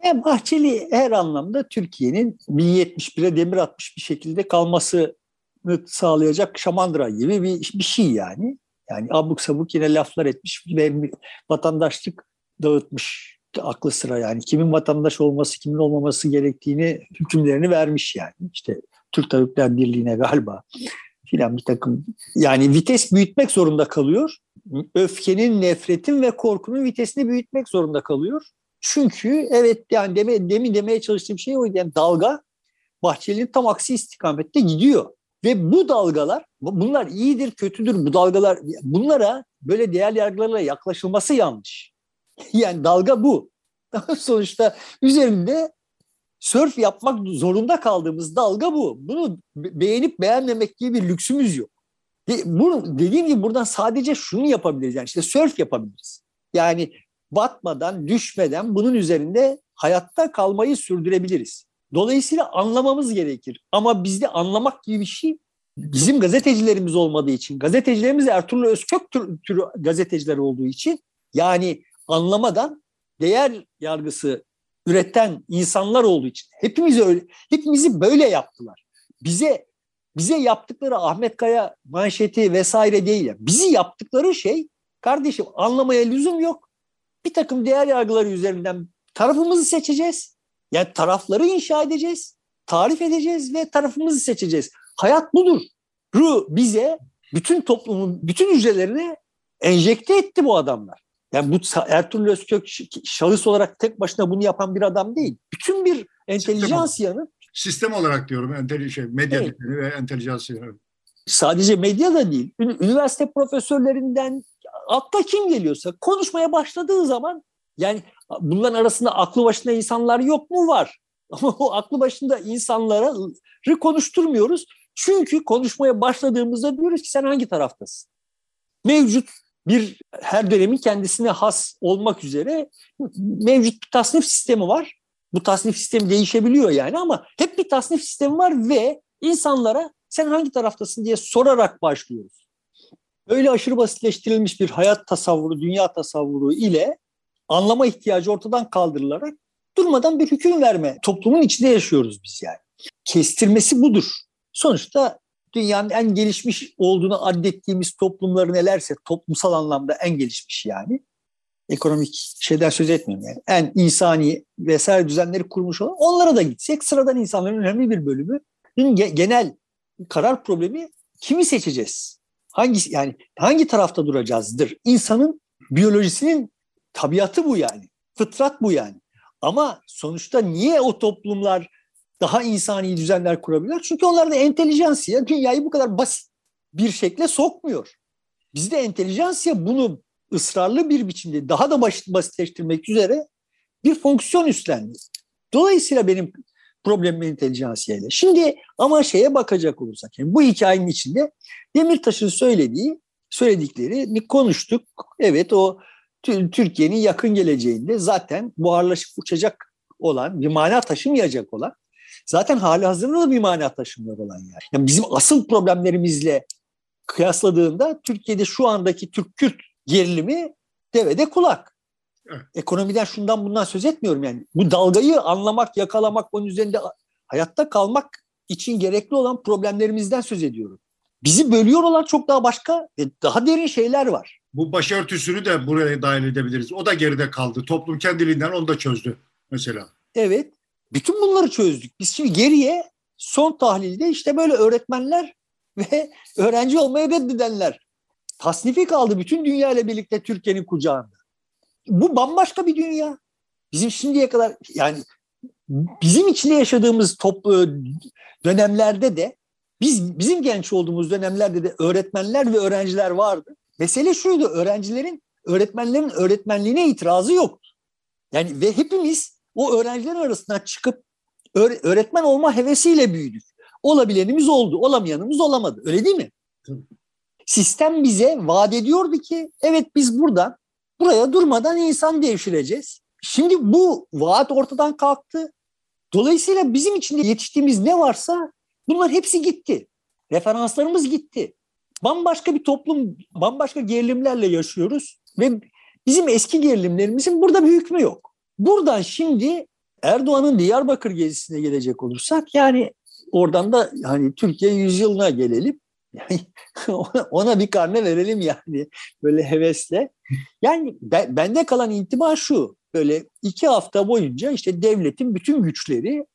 E, Bahçeli her anlamda Türkiye'nin 1071'e demir atmış bir şekilde kalmasını sağlayacak şamandıra gibi bir, bir şey yani. Yani abuk sabuk yine laflar etmiş ve vatandaşlık dağıtmış aklı sıra yani. Kimin vatandaş olması, kimin olmaması gerektiğini hükümlerini vermiş yani. İşte Türk Tabipler Birliği'ne galiba filan bir takım yani vites büyütmek zorunda kalıyor. Öfkenin, nefretin ve korkunun vitesini büyütmek zorunda kalıyor. Çünkü evet yani deme, demin demeye çalıştığım şey oydu. Yani dalga Bahçeli'nin tam aksi istikamette gidiyor. Ve bu dalgalar, bunlar iyidir, kötüdür bu dalgalar. Bunlara böyle değer yargılarla yaklaşılması yanlış. Yani dalga bu. Sonuçta üzerinde sörf yapmak zorunda kaldığımız dalga bu. Bunu beğenip beğenmemek gibi bir lüksümüz yok. Bunu, dediğim gibi buradan sadece şunu yapabiliriz. Yani işte sörf yapabiliriz. Yani batmadan, düşmeden bunun üzerinde hayatta kalmayı sürdürebiliriz. Dolayısıyla anlamamız gerekir. Ama bizde anlamak gibi bir şey bizim gazetecilerimiz olmadığı için, gazetecilerimiz Ertuğrul Özkök tür, türü gazeteciler olduğu için yani anlamadan değer yargısı üreten insanlar olduğu için hepimiz öyle hepimizi böyle yaptılar. Bize bize yaptıkları Ahmet Kaya manşeti vesaire değil. Bizi yaptıkları şey kardeşim anlamaya lüzum yok. Bir takım değer yargıları üzerinden tarafımızı seçeceğiz. Yani tarafları inşa edeceğiz, tarif edeceğiz ve tarafımızı seçeceğiz. Hayat budur. Ru bize bütün toplumun bütün hücrelerine enjekte etti bu adamlar. Yani bu Ertuğrul Özkök şahıs olarak tek başına bunu yapan bir adam değil. Bütün bir entelijansiyanın sistem olarak diyorum enteli şey medya evet. ve entelijansiyanın. Sadece medya da değil. Üniversite profesörlerinden akla kim geliyorsa konuşmaya başladığı zaman yani bunların arasında aklı başında insanlar yok mu? Var. Ama o aklı başında insanları konuşturmuyoruz. Çünkü konuşmaya başladığımızda diyoruz ki sen hangi taraftasın? Mevcut bir her dönemin kendisine has olmak üzere mevcut bir tasnif sistemi var. Bu tasnif sistemi değişebiliyor yani ama hep bir tasnif sistemi var ve insanlara sen hangi taraftasın diye sorarak başlıyoruz. Öyle aşırı basitleştirilmiş bir hayat tasavvuru, dünya tasavvuru ile anlama ihtiyacı ortadan kaldırılarak durmadan bir hüküm verme toplumun içinde yaşıyoruz biz yani. Kestirmesi budur. Sonuçta dünyanın en gelişmiş olduğunu addettiğimiz toplumları nelerse toplumsal anlamda en gelişmiş yani. Ekonomik şeyden söz etmiyorum yani. En insani vesaire düzenleri kurmuş olan onlara da gitsek sıradan insanların önemli bir bölümü genel karar problemi kimi seçeceğiz? Hangi yani hangi tarafta duracağızdır? İnsanın biyolojisinin tabiatı bu yani. Fıtrat bu yani. Ama sonuçta niye o toplumlar daha insani düzenler kurabilir? Çünkü onlarda entelijansiya dünyayı bu kadar basit bir şekle sokmuyor. Bizde entelijansiya bunu ısrarlı bir biçimde daha da basit, basitleştirmek üzere bir fonksiyon üstlendi. Dolayısıyla benim problemim entelijansiya ile. Şimdi ama şeye bakacak olursak, yani bu hikayenin içinde Demirtaş'ın söylediği, söyledikleri konuştuk. Evet o Türkiye'nin yakın geleceğinde zaten buharlaşıp uçacak olan, bir mana taşımayacak olan, zaten hali hazırda da bir mana taşımıyor olan yani. yani bizim asıl problemlerimizle kıyasladığında Türkiye'de şu andaki Türk-Kürt gerilimi devede kulak. Ekonomiden şundan bundan söz etmiyorum yani. Bu dalgayı anlamak, yakalamak, onun üzerinde hayatta kalmak için gerekli olan problemlerimizden söz ediyorum. Bizi bölüyor olan çok daha başka ve daha derin şeyler var. Bu başörtüsünü de buraya dahil edebiliriz. O da geride kaldı. Toplum kendiliğinden onu da çözdü mesela. Evet. Bütün bunları çözdük. Biz şimdi geriye son tahlilde işte böyle öğretmenler ve öğrenci olmayı reddedenler. Tasnifi kaldı bütün dünya ile birlikte Türkiye'nin kucağında. Bu bambaşka bir dünya. Bizim şimdiye kadar yani bizim içinde yaşadığımız toplu dönemlerde de biz bizim genç olduğumuz dönemlerde de öğretmenler ve öğrenciler vardı. Mesele şuydu öğrencilerin öğretmenlerin öğretmenliğine itirazı yoktu. Yani ve hepimiz o öğrenciler arasından çıkıp öğretmen olma hevesiyle büyüdük. Olabilenimiz oldu, olamayanımız olamadı. Öyle değil mi? Sistem bize vaat ediyordu ki evet biz buradan buraya durmadan insan devşireceğiz. Şimdi bu vaat ortadan kalktı. Dolayısıyla bizim içinde yetiştiğimiz ne varsa bunlar hepsi gitti. Referanslarımız gitti bambaşka bir toplum, bambaşka gerilimlerle yaşıyoruz ve bizim eski gerilimlerimizin burada bir hükmü yok. Buradan şimdi Erdoğan'ın Diyarbakır gezisine gelecek olursak yani oradan da hani Türkiye yüzyılına gelelim. Yani ona bir karne verelim yani böyle hevesle. Yani bende kalan intiba şu. Böyle iki hafta boyunca işte devletin bütün güçleri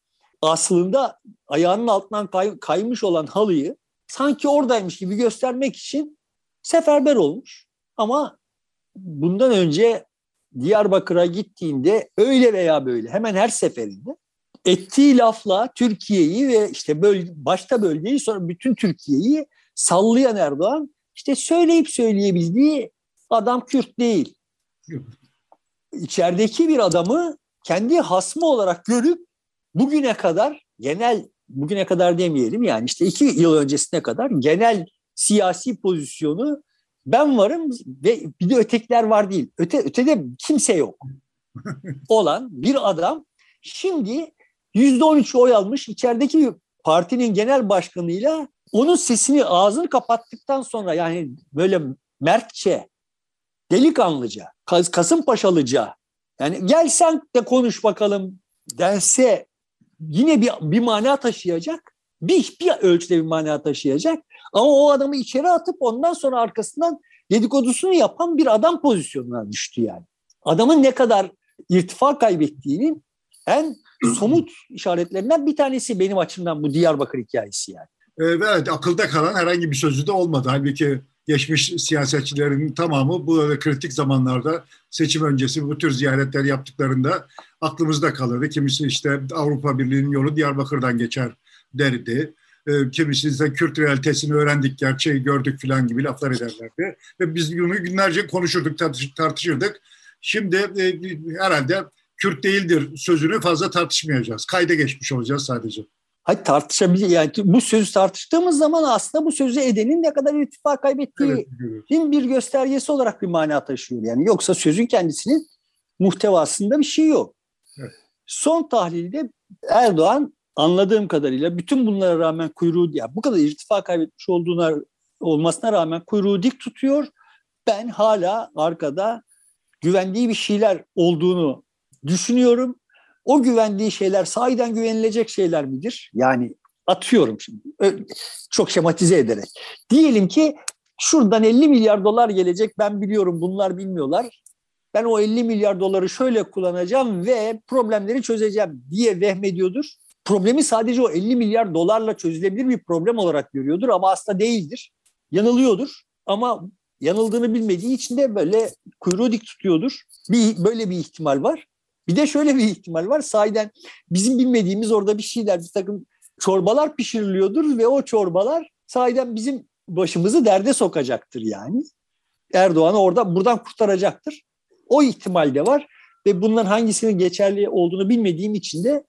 aslında ayağının altından kay, kaymış olan halıyı sanki oradaymış gibi göstermek için seferber olmuş. Ama bundan önce Diyarbakır'a gittiğinde öyle veya böyle hemen her seferinde ettiği lafla Türkiye'yi ve işte böl başta bölgeyi sonra bütün Türkiye'yi sallayan Erdoğan işte söyleyip söyleyebildiği adam Kürt değil. İçerideki bir adamı kendi hasmı olarak görüp bugüne kadar genel bugüne kadar demeyelim yani işte iki yıl öncesine kadar genel siyasi pozisyonu ben varım ve bir de ötekiler var değil. Öte, ötede kimse yok. Olan bir adam şimdi yüzde on üç oy almış içerideki partinin genel başkanıyla onun sesini ağzını kapattıktan sonra yani böyle mertçe, delikanlıca, Kasımpaşalıca yani gel sen de konuş bakalım dense yine bir, bir mana taşıyacak. Bir, bir ölçüde bir mana taşıyacak. Ama o adamı içeri atıp ondan sonra arkasından dedikodusunu yapan bir adam pozisyonuna düştü yani. Adamın ne kadar irtifa kaybettiğinin en somut işaretlerinden bir tanesi benim açımdan bu Diyarbakır hikayesi yani. Evet, akılda kalan herhangi bir sözü de olmadı. Halbuki geçmiş siyasetçilerin tamamı bu kritik zamanlarda seçim öncesi bu tür ziyaretler yaptıklarında aklımızda kalırdı. Kimisi işte Avrupa Birliği'nin yolu Diyarbakır'dan geçer derdi. E, kimisi ise Kürt realitesini öğrendik, gerçeği gördük falan gibi laflar ederlerdi. Ve biz bunu günlerce konuşurduk, tartışırdık. Şimdi e, herhalde Kürt değildir sözünü fazla tartışmayacağız. Kayda geçmiş olacağız sadece. Hayır tartışabilir yani bu sözü tartıştığımız zaman aslında bu sözü edenin ne kadar irtifa kaybettiği evet, bir göstergesi olarak bir mana taşıyor. Yani yoksa sözün kendisinin muhtevasında bir şey yok. Evet. Son tahlilde Erdoğan anladığım kadarıyla bütün bunlara rağmen kuyruğu ya bu kadar irtifa kaybetmiş olduğuna olmasına rağmen kuyruğu dik tutuyor. Ben hala arkada güvendiği bir şeyler olduğunu düşünüyorum o güvendiği şeyler sahiden güvenilecek şeyler midir? Yani atıyorum şimdi çok şematize ederek. Diyelim ki şuradan 50 milyar dolar gelecek ben biliyorum bunlar bilmiyorlar. Ben o 50 milyar doları şöyle kullanacağım ve problemleri çözeceğim diye vehmediyordur. Problemi sadece o 50 milyar dolarla çözülebilir bir problem olarak görüyordur ama aslında değildir. Yanılıyordur ama yanıldığını bilmediği için de böyle kuyruğu dik tutuyordur. Bir, böyle bir ihtimal var. Bir de şöyle bir ihtimal var. Sahiden bizim bilmediğimiz orada bir şeyler, bir takım çorbalar pişiriliyordur ve o çorbalar sahiden bizim başımızı derde sokacaktır yani. Erdoğan'ı orada buradan kurtaracaktır. O ihtimal de var ve bunların hangisinin geçerli olduğunu bilmediğim için de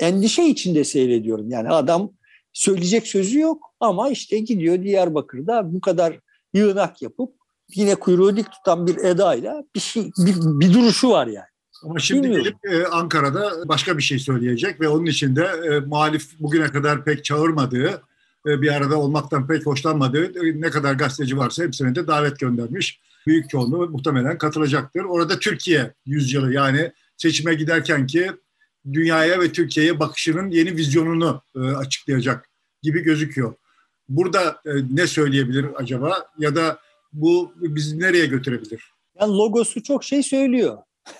endişe içinde seyrediyorum. Yani adam söyleyecek sözü yok ama işte gidiyor Diyarbakır'da bu kadar yığınak yapıp yine kuyruğu dik tutan bir edayla bir şey bir, bir duruşu var yani. Ama şimdi Bilmiyorum. gelip e, Ankara'da başka bir şey söyleyecek ve onun için de e, muhalif bugüne kadar pek çağırmadığı, e, bir arada olmaktan pek hoşlanmadığı e, ne kadar gazeteci varsa hepsine de davet göndermiş. Büyük çoğunluğu muhtemelen katılacaktır. Orada Türkiye yüzyılı yani seçime giderken ki dünyaya ve Türkiye'ye bakışının yeni vizyonunu e, açıklayacak gibi gözüküyor. Burada e, ne söyleyebilir acaba ya da bu bizi nereye götürebilir? Yani logosu çok şey söylüyor.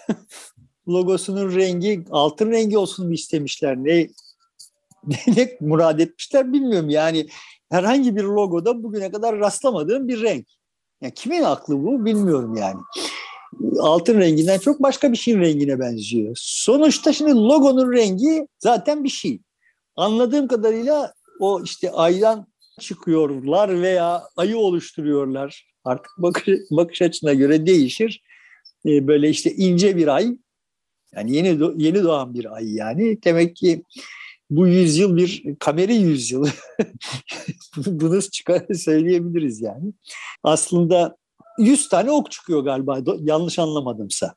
logosunun rengi altın rengi olsun mu istemişler ne ne murad etmişler bilmiyorum yani herhangi bir logoda bugüne kadar rastlamadığım bir renk. Yani kimin aklı bu bilmiyorum yani. Altın renginden çok başka bir şeyin rengine benziyor. Sonuçta şimdi logonun rengi zaten bir şey. Anladığım kadarıyla o işte aydan çıkıyorlar veya ayı oluşturuyorlar. Artık bakış, bakış açına göre değişir. Ee, böyle işte ince bir ay. Yani yeni yeni doğan bir ay yani. Demek ki bu yüzyıl bir kameri yüzyıl. Bunu çıkar söyleyebiliriz yani. Aslında 100 tane ok çıkıyor galiba yanlış anlamadımsa.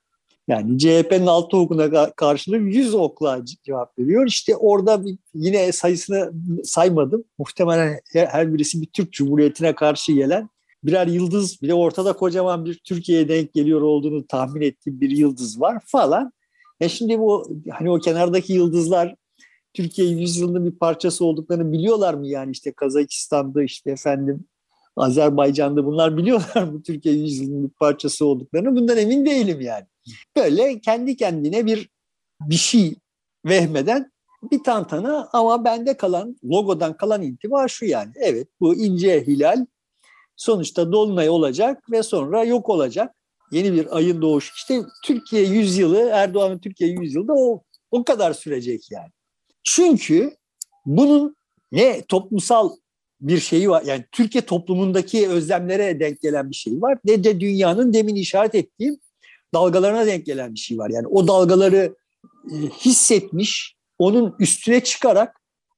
Yani CHP'nin altı okuna karşılık 100 okla cevap veriyor. İşte orada yine sayısını saymadım. Muhtemelen her birisi bir Türk Cumhuriyeti'ne karşı gelen birer yıldız bile ortada kocaman bir Türkiye'ye denk geliyor olduğunu tahmin ettiğim bir yıldız var falan. E şimdi bu hani o kenardaki yıldızlar Türkiye yüzyılının bir parçası olduklarını biliyorlar mı yani işte Kazakistan'da işte efendim Azerbaycan'da bunlar biliyorlar mı Türkiye yüzyılının bir parçası olduklarını bundan emin değilim yani. Böyle kendi kendine bir bir şey vehmeden bir tantana ama bende kalan logodan kalan intiba şu yani. Evet bu ince hilal sonuçta dolunay olacak ve sonra yok olacak. Yeni bir ayın doğuşu. İşte Türkiye yüzyılı, Erdoğan'ın Türkiye yüzyılı da o, o kadar sürecek yani. Çünkü bunun ne toplumsal bir şeyi var. Yani Türkiye toplumundaki özlemlere denk gelen bir şey var. Ne de dünyanın demin işaret ettiğim dalgalarına denk gelen bir şey var. Yani o dalgaları e, hissetmiş, onun üstüne çıkarak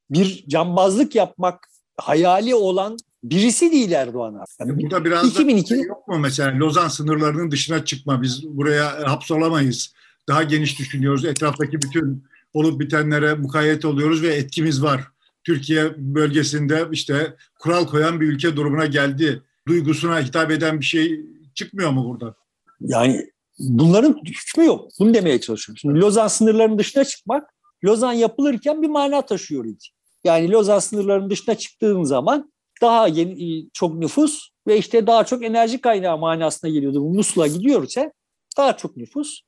bir cambazlık yapmak hayali olan birisi değil Erdoğan artık. Yani Burada biraz 2002... da şey yok mu mesela Lozan sınırlarının dışına çıkma biz buraya hapsolamayız. Daha geniş düşünüyoruz. Etraftaki bütün olup bitenlere mukayyet oluyoruz ve etkimiz var. Türkiye bölgesinde işte kural koyan bir ülke durumuna geldi. Duygusuna hitap eden bir şey çıkmıyor mu burada? Yani bunların hükmü yok. Bunu demeye çalışıyorum. Şimdi Lozan sınırlarının dışına çıkmak Lozan yapılırken bir mana taşıyor idi. Yani Lozan sınırlarının dışına çıktığın zaman daha yeni, çok nüfus ve işte daha çok enerji kaynağı manasına geliyordu. Bu Musul'a gidiyorsa daha çok nüfus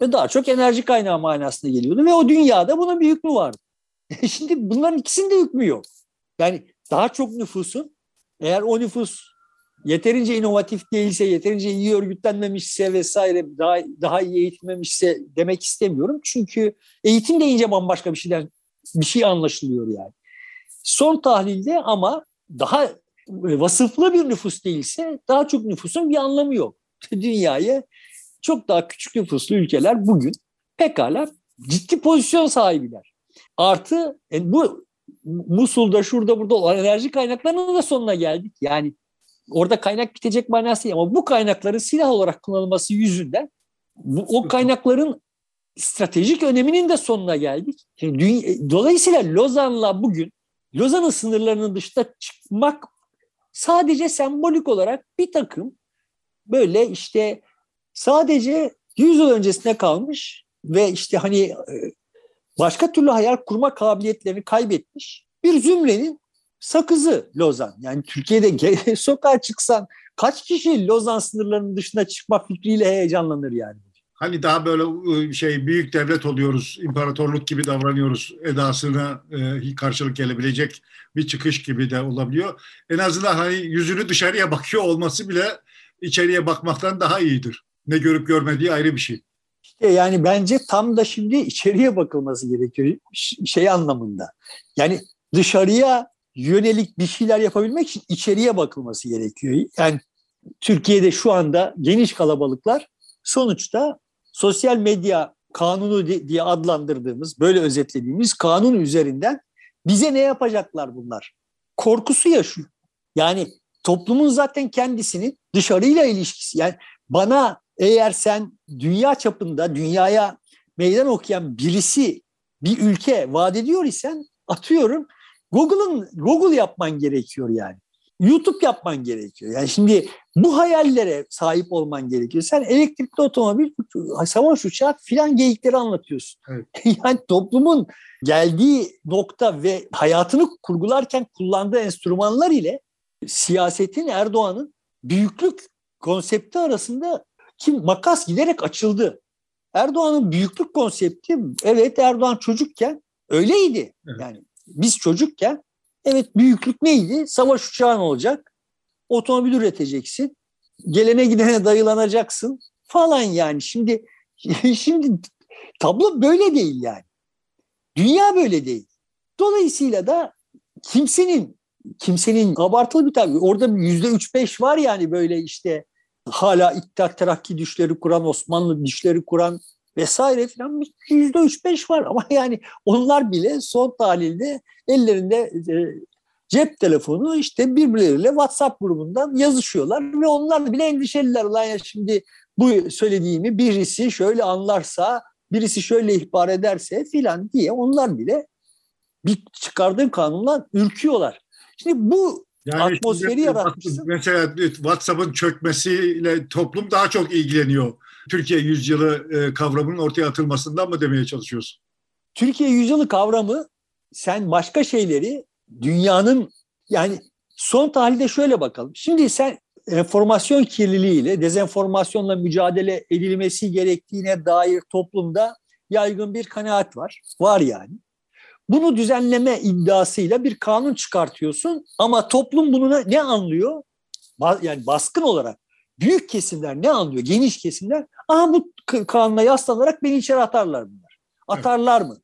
ve daha çok enerji kaynağı manasına geliyordu ve o dünyada bunun bir hükmü vardı. Şimdi bunların ikisinde hükmü yok. Yani daha çok nüfusun eğer o nüfus yeterince inovatif değilse, yeterince iyi örgütlenmemişse vesaire daha, daha iyi eğitilmemişse demek istemiyorum. Çünkü eğitim deyince bambaşka bir şeyden bir şey anlaşılıyor yani. Son tahlilde ama daha vasıflı bir nüfus değilse daha çok nüfusun bir anlamı yok. Dünyaya çok daha küçük nüfuslu ülkeler bugün pekala ciddi pozisyon sahibiler. Artı e, bu Musul'da şurada burada olan enerji kaynaklarının da sonuna geldik. Yani orada kaynak bitecek manası değil ama bu kaynakların silah olarak kullanılması yüzünden bu, o kaynakların stratejik öneminin de sonuna geldik. Şimdi dünya, dolayısıyla Lozan'la bugün Lozan'ın sınırlarının dışında çıkmak sadece sembolik olarak bir takım böyle işte sadece 100 yıl öncesine kalmış ve işte hani e, başka türlü hayal kurma kabiliyetlerini kaybetmiş bir zümrenin sakızı Lozan. Yani Türkiye'de sokağa çıksan kaç kişi Lozan sınırlarının dışına çıkma fikriyle heyecanlanır yani? Hani daha böyle ıı, şey büyük devlet oluyoruz, imparatorluk gibi davranıyoruz edasına e, karşılık gelebilecek bir çıkış gibi de olabiliyor. En azından hani yüzünü dışarıya bakıyor olması bile içeriye bakmaktan daha iyidir. Ne görüp görmediği ayrı bir şey. Yani bence tam da şimdi içeriye bakılması gerekiyor şey anlamında. Yani dışarıya yönelik bir şeyler yapabilmek için içeriye bakılması gerekiyor. Yani Türkiye'de şu anda geniş kalabalıklar sonuçta sosyal medya kanunu diye adlandırdığımız, böyle özetlediğimiz kanun üzerinden bize ne yapacaklar bunlar? Korkusu yaşıyor. Yani toplumun zaten kendisinin dışarıyla ilişkisi. Yani bana eğer sen dünya çapında dünyaya meydan okuyan birisi bir ülke vaat ediyor isen atıyorum Google'ın Google yapman gerekiyor yani. YouTube yapman gerekiyor. Yani şimdi bu hayallere sahip olman gerekiyor. Sen elektrikli otomobil, savaş uçağı filan geyikleri anlatıyorsun. Evet. yani toplumun geldiği nokta ve hayatını kurgularken kullandığı enstrümanlar ile siyasetin Erdoğan'ın büyüklük konsepti arasında kim makas giderek açıldı. Erdoğan'ın büyüklük konsepti evet Erdoğan çocukken öyleydi. Evet. Yani biz çocukken evet büyüklük neydi? Savaş uçağın olacak. Otomobil üreteceksin. Gelene gidene dayılanacaksın falan yani. Şimdi şimdi tablo böyle değil yani. Dünya böyle değil. Dolayısıyla da kimsenin kimsenin abartılı bir tabi orada yüzde üç beş var yani böyle işte hala İttihat Terakki düşleri kuran, Osmanlı düşleri kuran vesaire filan yüzde üç beş var ama yani onlar bile son tahlilde ellerinde e, cep telefonu işte birbirleriyle WhatsApp grubundan yazışıyorlar ve onlar bile endişeliler. Ulan ya şimdi bu söylediğimi birisi şöyle anlarsa, birisi şöyle ihbar ederse filan diye onlar bile bir çıkardığın kanunla ürküyorlar. Şimdi bu yani atmosferi yaratmışsın. Mesela WhatsApp'ın çökmesiyle toplum daha çok ilgileniyor. Türkiye yüzyılı e, kavramının ortaya atılmasından mı demeye çalışıyorsun? Türkiye yüzyılı kavramı sen başka şeyleri dünyanın yani son tahlilde şöyle bakalım. Şimdi sen enformasyon kirliliğiyle, dezenformasyonla mücadele edilmesi gerektiğine dair toplumda yaygın bir kanaat var. Var yani. Bunu düzenleme iddiasıyla bir kanun çıkartıyorsun ama toplum bunu ne anlıyor? Yani baskın olarak büyük kesimler ne anlıyor? Geniş kesimler. Aha bu kanuna yaslanarak beni içeri atarlar bunlar. Atarlar mı?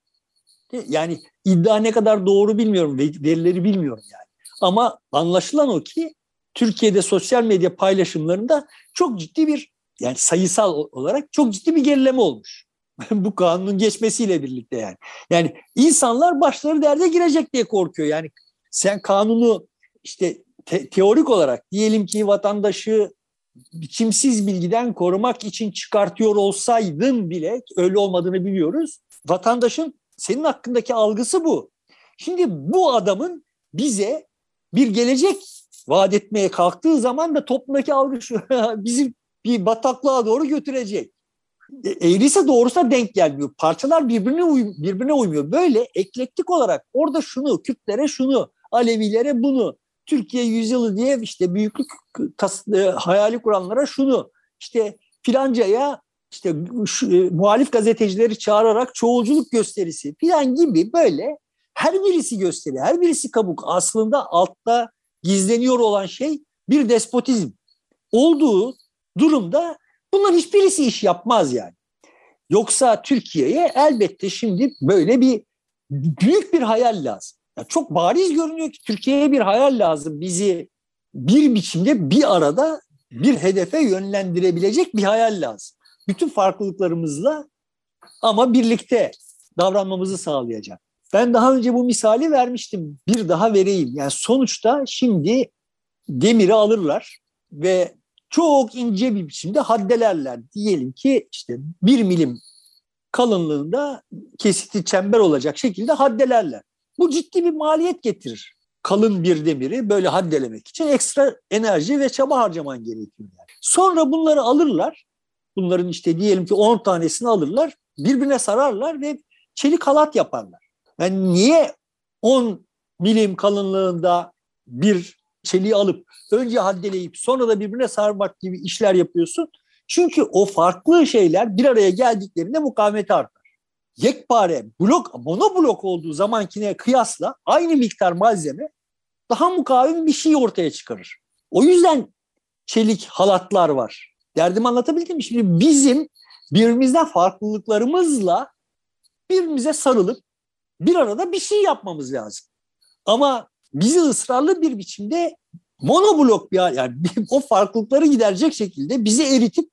Yani iddia ne kadar doğru bilmiyorum. Verileri bilmiyorum yani. Ama anlaşılan o ki Türkiye'de sosyal medya paylaşımlarında çok ciddi bir yani sayısal olarak çok ciddi bir gerileme olmuş. bu kanunun geçmesiyle birlikte yani. Yani insanlar başları derde girecek diye korkuyor. Yani sen kanunu işte te- teorik olarak diyelim ki vatandaşı biçimsiz bilgiden korumak için çıkartıyor olsaydın bile öyle olmadığını biliyoruz. Vatandaşın senin hakkındaki algısı bu. Şimdi bu adamın bize bir gelecek vaat etmeye kalktığı zaman da toplumdaki algı şu bizi bir bataklığa doğru götürecek. E, eğrisi doğrusa denk gelmiyor. Parçalar birbirine uy birbirine uymuyor. Böyle eklektik olarak orada şunu, Kürtlere şunu, Alevilere bunu, Türkiye yüzyılı diye işte büyüklük tas, e, hayali kuranlara şunu, işte filancaya işte şu, e, muhalif gazetecileri çağırarak çoğulculuk gösterisi filan gibi böyle her birisi gösteri, her birisi kabuk. Aslında altta gizleniyor olan şey bir despotizm. Olduğu durumda bunların hiçbirisi iş yapmaz yani. Yoksa Türkiye'ye elbette şimdi böyle bir büyük bir hayal lazım. Ya çok bariz görünüyor ki Türkiye'ye bir hayal lazım. Bizi bir biçimde bir arada bir hedefe yönlendirebilecek bir hayal lazım. Bütün farklılıklarımızla ama birlikte davranmamızı sağlayacak. Ben daha önce bu misali vermiştim. Bir daha vereyim. Yani sonuçta şimdi demiri alırlar ve çok ince bir biçimde haddelerler. Diyelim ki işte bir milim kalınlığında kesiti çember olacak şekilde haddelerler. Bu ciddi bir maliyet getirir. Kalın bir demiri böyle haddelemek için ekstra enerji ve çaba harcaman gerekiyor. Yani. Sonra bunları alırlar. Bunların işte diyelim ki 10 tanesini alırlar. Birbirine sararlar ve çelik halat yaparlar. Yani niye 10 milim kalınlığında bir çeliği alıp önce haddeleyip sonra da birbirine sarmak gibi işler yapıyorsun? Çünkü o farklı şeyler bir araya geldiklerinde mukavemet artar. Yekpare blok, monoblok olduğu zamankine kıyasla aynı miktar malzeme daha mukavim bir şey ortaya çıkarır. O yüzden çelik halatlar var. Derdimi anlatabildim mi? Şimdi bizim birbirimizden farklılıklarımızla birbirimize sarılıp bir arada bir şey yapmamız lazım. Ama bizi ısrarlı bir biçimde monoblok bir yani o farklılıkları giderecek şekilde bizi eritip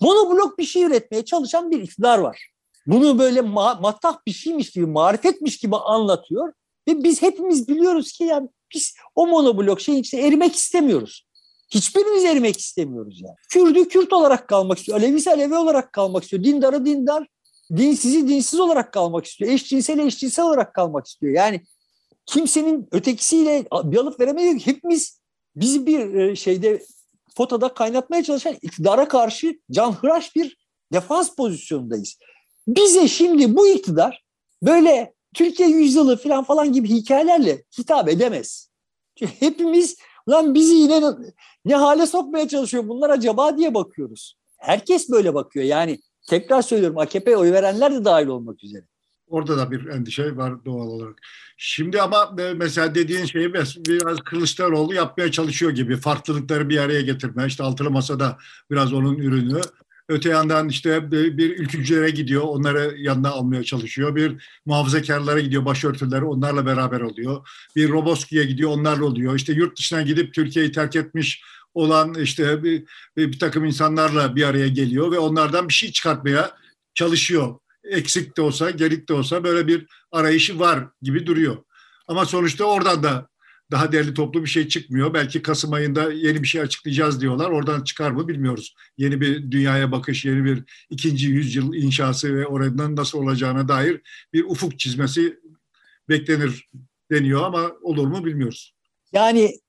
monoblok bir şey üretmeye çalışan bir iktidar var. Bunu böyle ma- matah bir şeymiş gibi, marifetmiş gibi anlatıyor ve biz hepimiz biliyoruz ki yani biz o monoblok şeyin içinde erimek istemiyoruz. Hiçbirimiz erimek istemiyoruz yani. Kürdü Kürt olarak kalmak istiyor. Alevisi Alevi olarak kalmak istiyor. Dindarı dindar, dinsizi dinsiz olarak kalmak istiyor. Eşcinsel eşcinsel olarak kalmak istiyor. Yani kimsenin ötekisiyle bir alıp veremediği hepimiz bizi bir e, şeyde fotoda kaynatmaya çalışan iktidara karşı canhıraş bir defans pozisyonundayız. Bize şimdi bu iktidar böyle Türkiye yüzyılı falan falan gibi hikayelerle hitap edemez. Çünkü hepimiz lan bizi yine ne hale sokmaya çalışıyor bunlar acaba diye bakıyoruz. Herkes böyle bakıyor yani tekrar söylüyorum AKP oy verenler de dahil olmak üzere. Orada da bir endişe var doğal olarak. Şimdi ama e, mesela dediğin şeyi biraz Kılıçdaroğlu yapmaya çalışıyor gibi. Farklılıkları bir araya getirme. İşte altılı masada biraz onun ürünü. Öte yandan işte bir ülkücülere gidiyor, onları yanına almaya çalışıyor. Bir muhafazakarlara gidiyor, başörtüleri onlarla beraber oluyor. Bir Roboski'ye gidiyor, onlarla oluyor. İşte yurt dışına gidip Türkiye'yi terk etmiş olan işte bir, bir takım insanlarla bir araya geliyor ve onlardan bir şey çıkartmaya çalışıyor eksik de olsa, gerik de olsa böyle bir arayışı var gibi duruyor. Ama sonuçta oradan da daha değerli toplu bir şey çıkmıyor. Belki Kasım ayında yeni bir şey açıklayacağız diyorlar. Oradan çıkar mı bilmiyoruz. Yeni bir dünyaya bakış, yeni bir ikinci yüzyıl inşası ve oradan nasıl olacağına dair bir ufuk çizmesi beklenir deniyor ama olur mu bilmiyoruz. Yani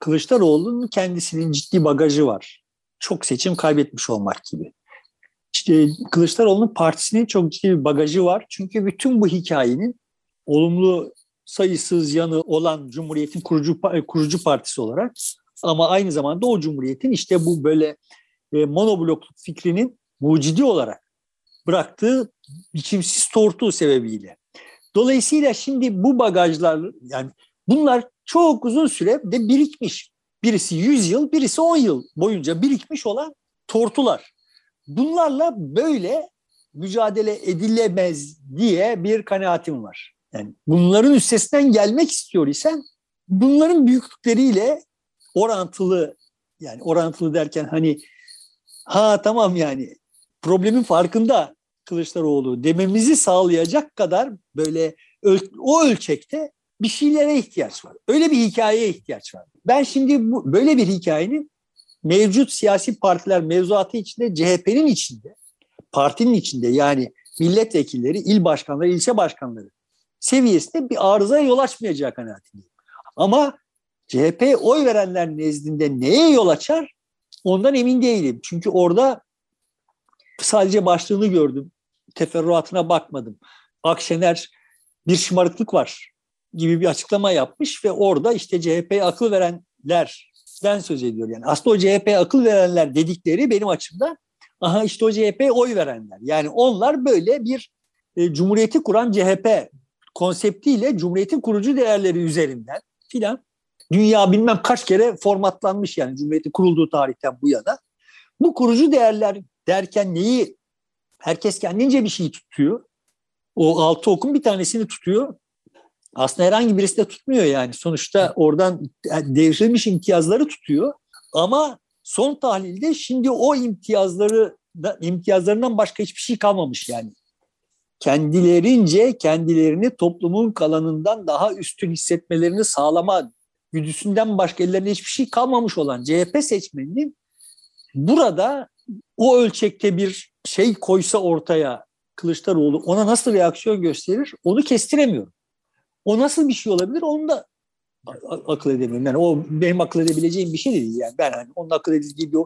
Kılıçdaroğlu'nun kendisinin ciddi bagajı var. Çok seçim kaybetmiş olmak gibi Kılıçdaroğlu'nun partisinin çok ciddi bir bagajı var. Çünkü bütün bu hikayenin olumlu sayısız yanı olan Cumhuriyet'in kurucu kurucu partisi olarak ama aynı zamanda o Cumhuriyet'in işte bu böyle e, monoblokluk fikrinin mucidi olarak bıraktığı biçimsiz tortu sebebiyle. Dolayısıyla şimdi bu bagajlar yani bunlar çok uzun süre de birikmiş. Birisi 100 yıl, birisi 10 yıl boyunca birikmiş olan tortular bunlarla böyle mücadele edilemez diye bir kanaatim var. Yani bunların üstesinden gelmek istiyor isen bunların büyüklükleriyle orantılı yani orantılı derken hani ha tamam yani problemin farkında Kılıçdaroğlu dememizi sağlayacak kadar böyle o ölçekte bir şeylere ihtiyaç var. Öyle bir hikayeye ihtiyaç var. Ben şimdi bu, böyle bir hikayenin mevcut siyasi partiler mevzuatı içinde, CHP'nin içinde, partinin içinde yani milletvekilleri, il başkanları, ilçe başkanları seviyesinde bir arızaya yol açmayacağı kanaatindeyim. Ama CHP oy verenler nezdinde neye yol açar ondan emin değilim. Çünkü orada sadece başlığını gördüm. Teferruatına bakmadım. Akşener bir şımarıklık var gibi bir açıklama yapmış ve orada işte CHP'ye akıl verenlerden söz ediyor. Yani aslında o CHP'ye akıl verenler dedikleri benim açımdan aha işte o CHP'ye oy verenler. Yani onlar böyle bir e, cumhuriyeti kuran CHP konseptiyle cumhuriyetin kurucu değerleri üzerinden filan dünya bilmem kaç kere formatlanmış yani cumhuriyetin kurulduğu tarihten bu yana. Bu kurucu değerler derken neyi herkes kendince bir şey tutuyor. O altı okun bir tanesini tutuyor. Aslında herhangi birisi de tutmuyor yani. Sonuçta oradan devrilmiş imtiyazları tutuyor. Ama son tahlilde şimdi o imtiyazları imtiyazlarından başka hiçbir şey kalmamış yani. Kendilerince kendilerini toplumun kalanından daha üstün hissetmelerini sağlama güdüsünden başka ellerinde hiçbir şey kalmamış olan CHP seçmeninin burada o ölçekte bir şey koysa ortaya Kılıçdaroğlu ona nasıl reaksiyon gösterir onu kestiremiyorum. O nasıl bir şey olabilir onu da akıl edemiyorum. Yani o benim akıl edebileceğim bir şey değil. Yani ben hani onun akıl edildiği bir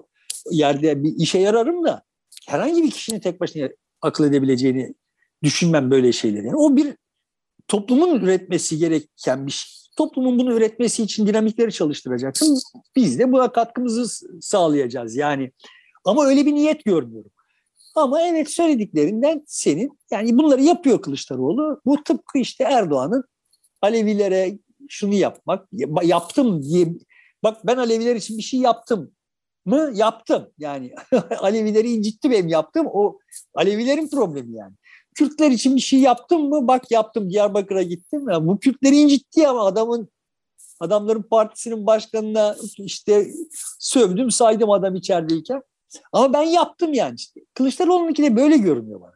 yerde bir işe yararım da herhangi bir kişinin tek başına akıl edebileceğini düşünmem böyle şeyleri. Yani o bir toplumun üretmesi gereken bir şey. Toplumun bunu üretmesi için dinamikleri çalıştıracaksın. Biz de buna katkımızı sağlayacağız. Yani ama öyle bir niyet görmüyorum. Ama evet söylediklerinden senin yani bunları yapıyor Kılıçdaroğlu. Bu tıpkı işte Erdoğan'ın Alevilere şunu yapmak, yaptım diye bak ben Aleviler için bir şey yaptım mı? Yaptım. Yani Alevileri incitti benim yaptım. O Alevilerin problemi yani. Kürtler için bir şey yaptım mı? Bak yaptım Diyarbakır'a gittim. Ya, bu Kürtleri incitti ama adamın adamların partisinin başkanına işte sövdüm saydım adam içerideyken. Ama ben yaptım yani. İşte. Kılıçdaroğlu'nunki de böyle görünüyor bana.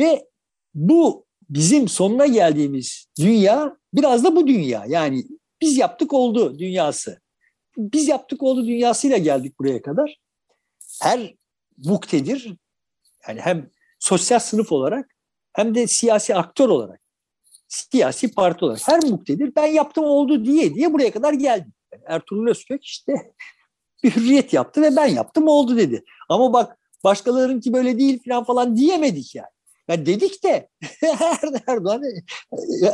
Ve bu bizim sonuna geldiğimiz dünya biraz da bu dünya. Yani biz yaptık oldu dünyası. Biz yaptık oldu dünyasıyla geldik buraya kadar. Her muktedir yani hem sosyal sınıf olarak hem de siyasi aktör olarak, siyasi parti olarak her muktedir ben yaptım oldu diye diye buraya kadar geldim. Yani Ertuğrul Özkök işte bir hürriyet yaptı ve ben yaptım oldu dedi. Ama bak başkalarınki böyle değil falan falan diyemedik yani. Yani dedik de Erdoğan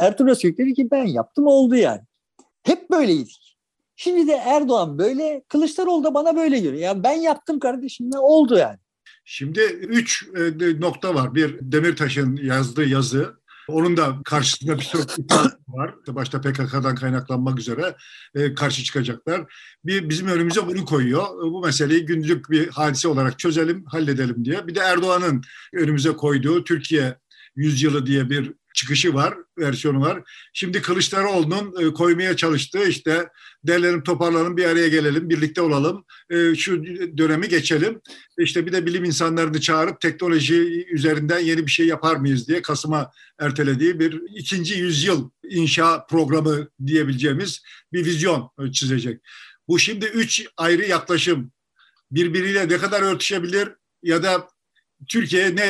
Ertuğrul Özkök dedi ki ben yaptım oldu yani. Hep böyleydik. Şimdi de Erdoğan böyle, Kılıçdaroğlu da bana böyle görüyor. Yani ben yaptım kardeşim ne oldu yani. Şimdi üç e, nokta var. Bir Demirtaş'ın yazdığı yazı, onun da karşısında bir sürü var. Başta PKK'dan kaynaklanmak üzere e, karşı çıkacaklar. Bir bizim önümüze bunu koyuyor. Bu meseleyi günlük bir hadise olarak çözelim, halledelim diye. Bir de Erdoğan'ın önümüze koyduğu Türkiye yüzyılı diye bir çıkışı var, versiyonu var. Şimdi Kılıçdaroğlu'nun e, koymaya çalıştığı işte derlerim toparlanın bir araya gelelim, birlikte olalım, e, şu dönemi geçelim. İşte bir de bilim insanlarını çağırıp teknoloji üzerinden yeni bir şey yapar mıyız diye Kasım'a ertelediği bir ikinci yüzyıl inşa programı diyebileceğimiz bir vizyon çizecek. Bu şimdi üç ayrı yaklaşım birbiriyle ne kadar örtüşebilir ya da Türkiye ne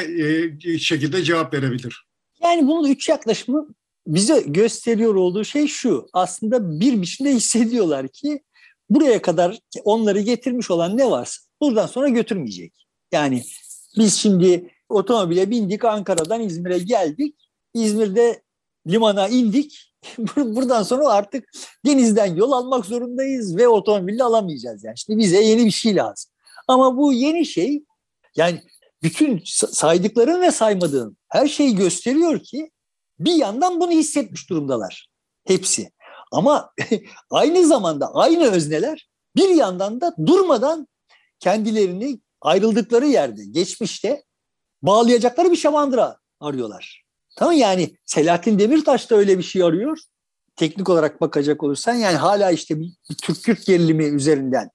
e, şekilde cevap verebilir? Yani bunun üç yaklaşımı bize gösteriyor olduğu şey şu. Aslında bir biçimde hissediyorlar ki buraya kadar onları getirmiş olan ne varsa buradan sonra götürmeyecek. Yani biz şimdi otomobile bindik Ankara'dan İzmir'e geldik. İzmir'de limana indik. Buradan sonra artık denizden yol almak zorundayız ve otomobille alamayacağız. Yani şimdi bize yeni bir şey lazım. Ama bu yeni şey yani bütün saydıkların ve saymadığın her şeyi gösteriyor ki bir yandan bunu hissetmiş durumdalar hepsi. Ama aynı zamanda aynı özneler bir yandan da durmadan kendilerini ayrıldıkları yerde, geçmişte bağlayacakları bir şamandıra arıyorlar. Tamam yani Selahattin Demirtaş da öyle bir şey arıyor. Teknik olarak bakacak olursan yani hala işte bir, bir Türk-Kürt gerilimi üzerinden.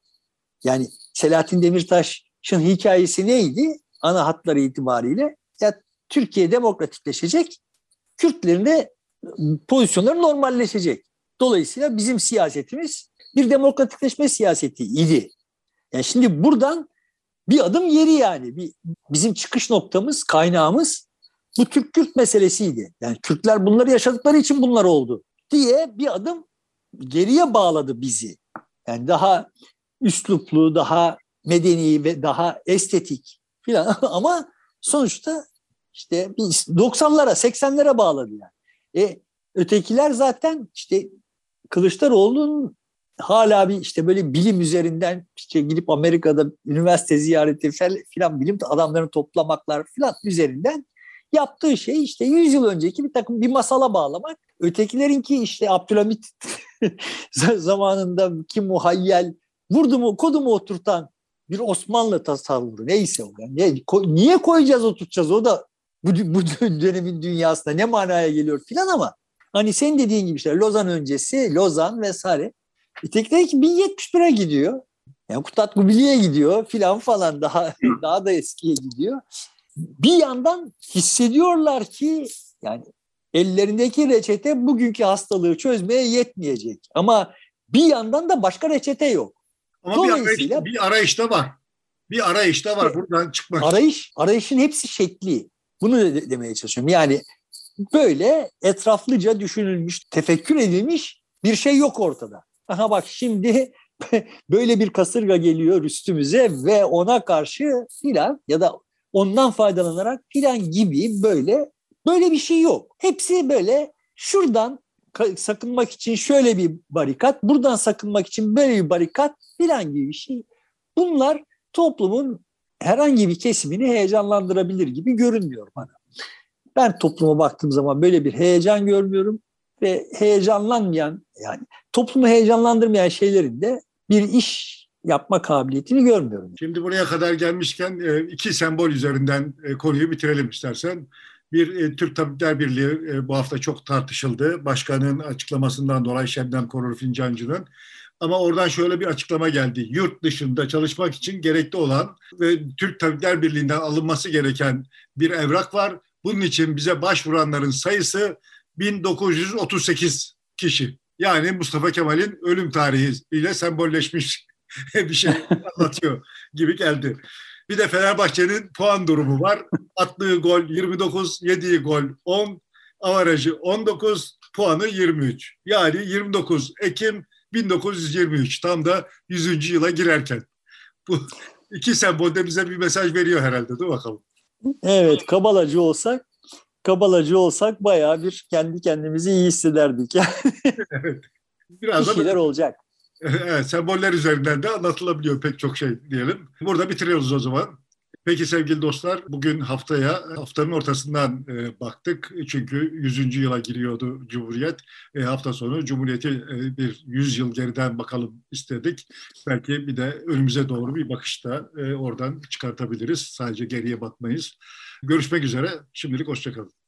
Yani Selahattin Demirtaş'ın hikayesi neydi? Ana hatları itibariyle ya Türkiye demokratikleşecek, Kürtlerin de pozisyonları normalleşecek. Dolayısıyla bizim siyasetimiz bir demokratikleşme siyaseti idi. Yani şimdi buradan bir adım geri yani. Bir, bizim çıkış noktamız, kaynağımız bu Türk-Kürt meselesiydi. Yani Kürtler bunları yaşadıkları için bunlar oldu diye bir adım geriye bağladı bizi. Yani daha üsluplu, daha medeni ve daha estetik filan ama sonuçta işte 90'lara 80'lere bağladı yani. E, ötekiler zaten işte Kılıçdaroğlu'nun hala bir işte böyle bilim üzerinden işte gidip Amerika'da üniversite ziyareti filan bilim adamlarını toplamaklar filan üzerinden yaptığı şey işte 100 yıl önceki bir takım bir masala bağlamak. Ötekilerinki işte Abdülhamit zamanında kim muhayyel vurdu mu kodu mu oturtan bir Osmanlı tasavvuru neyse o. Yani. Ne, niye koyacağız oturtacağız o da bu, bu dönemin dünyasında ne manaya geliyor filan ama hani sen dediğin gibi işte Lozan öncesi, Lozan vesaire. Ötekiler ki 1071'e gidiyor. Yani Kutat Kubili'ye gidiyor filan falan daha daha da eskiye gidiyor. Bir yandan hissediyorlar ki yani ellerindeki reçete bugünkü hastalığı çözmeye yetmeyecek. Ama bir yandan da başka reçete yok. Ama Dolayısıyla, bir, arayış, bir arayışta var. Bir arayışta var buradan çıkmak. Arayış, arayışın hepsi şekli. Bunu de, demeye çalışıyorum. Yani böyle etraflıca düşünülmüş, tefekkür edilmiş bir şey yok ortada. Aha bak şimdi böyle bir kasırga geliyor üstümüze ve ona karşı filan ya da ondan faydalanarak filan gibi böyle böyle bir şey yok. Hepsi böyle şuradan sakınmak için şöyle bir barikat, buradan sakınmak için böyle bir barikat filan gibi bir şey. Bunlar toplumun herhangi bir kesimini heyecanlandırabilir gibi görünmüyor bana. Ben topluma baktığım zaman böyle bir heyecan görmüyorum ve heyecanlanmayan yani toplumu heyecanlandırmayan şeylerin de bir iş yapma kabiliyetini görmüyorum. Şimdi buraya kadar gelmişken e, iki sembol üzerinden e, konuyu bitirelim istersen. Bir e, Türk Tabipler Birliği bu hafta çok tartışıldı. Başkanın açıklamasından dolayı Şebnem Korur Fincancı'nın. Ama oradan şöyle bir açıklama geldi. Yurt dışında çalışmak için gerekli olan ve Türk Tabipler Birliği'nden alınması gereken bir evrak var. Bunun için bize başvuranların sayısı 1938 kişi. Yani Mustafa Kemal'in ölüm tarihiyle sembolleşmiş bir şey anlatıyor gibi geldi. Bir de Fenerbahçe'nin puan durumu var. Attığı gol 29, yediği gol 10, avarajı 19, puanı 23. Yani 29 Ekim 1923 tam da 100. yıla girerken. Bu iki sembol de bize bir mesaj veriyor herhalde. Dur bakalım. Evet kabalacı olsak kabalacı olsak bayağı bir kendi kendimizi iyi hissederdik. evet. Biraz bir şeyler da, olacak. Evet, semboller üzerinden de anlatılabiliyor pek çok şey diyelim. Burada bitiriyoruz o zaman. Peki sevgili dostlar, bugün haftaya, haftanın ortasından e, baktık. Çünkü 100. yıla giriyordu Cumhuriyet. E, hafta sonu Cumhuriyet'i e, bir 100 yıl geriden bakalım istedik. Belki bir de önümüze doğru bir bakışta e, oradan çıkartabiliriz. Sadece geriye bakmayız. Görüşmek üzere. Şimdilik hoşçakalın.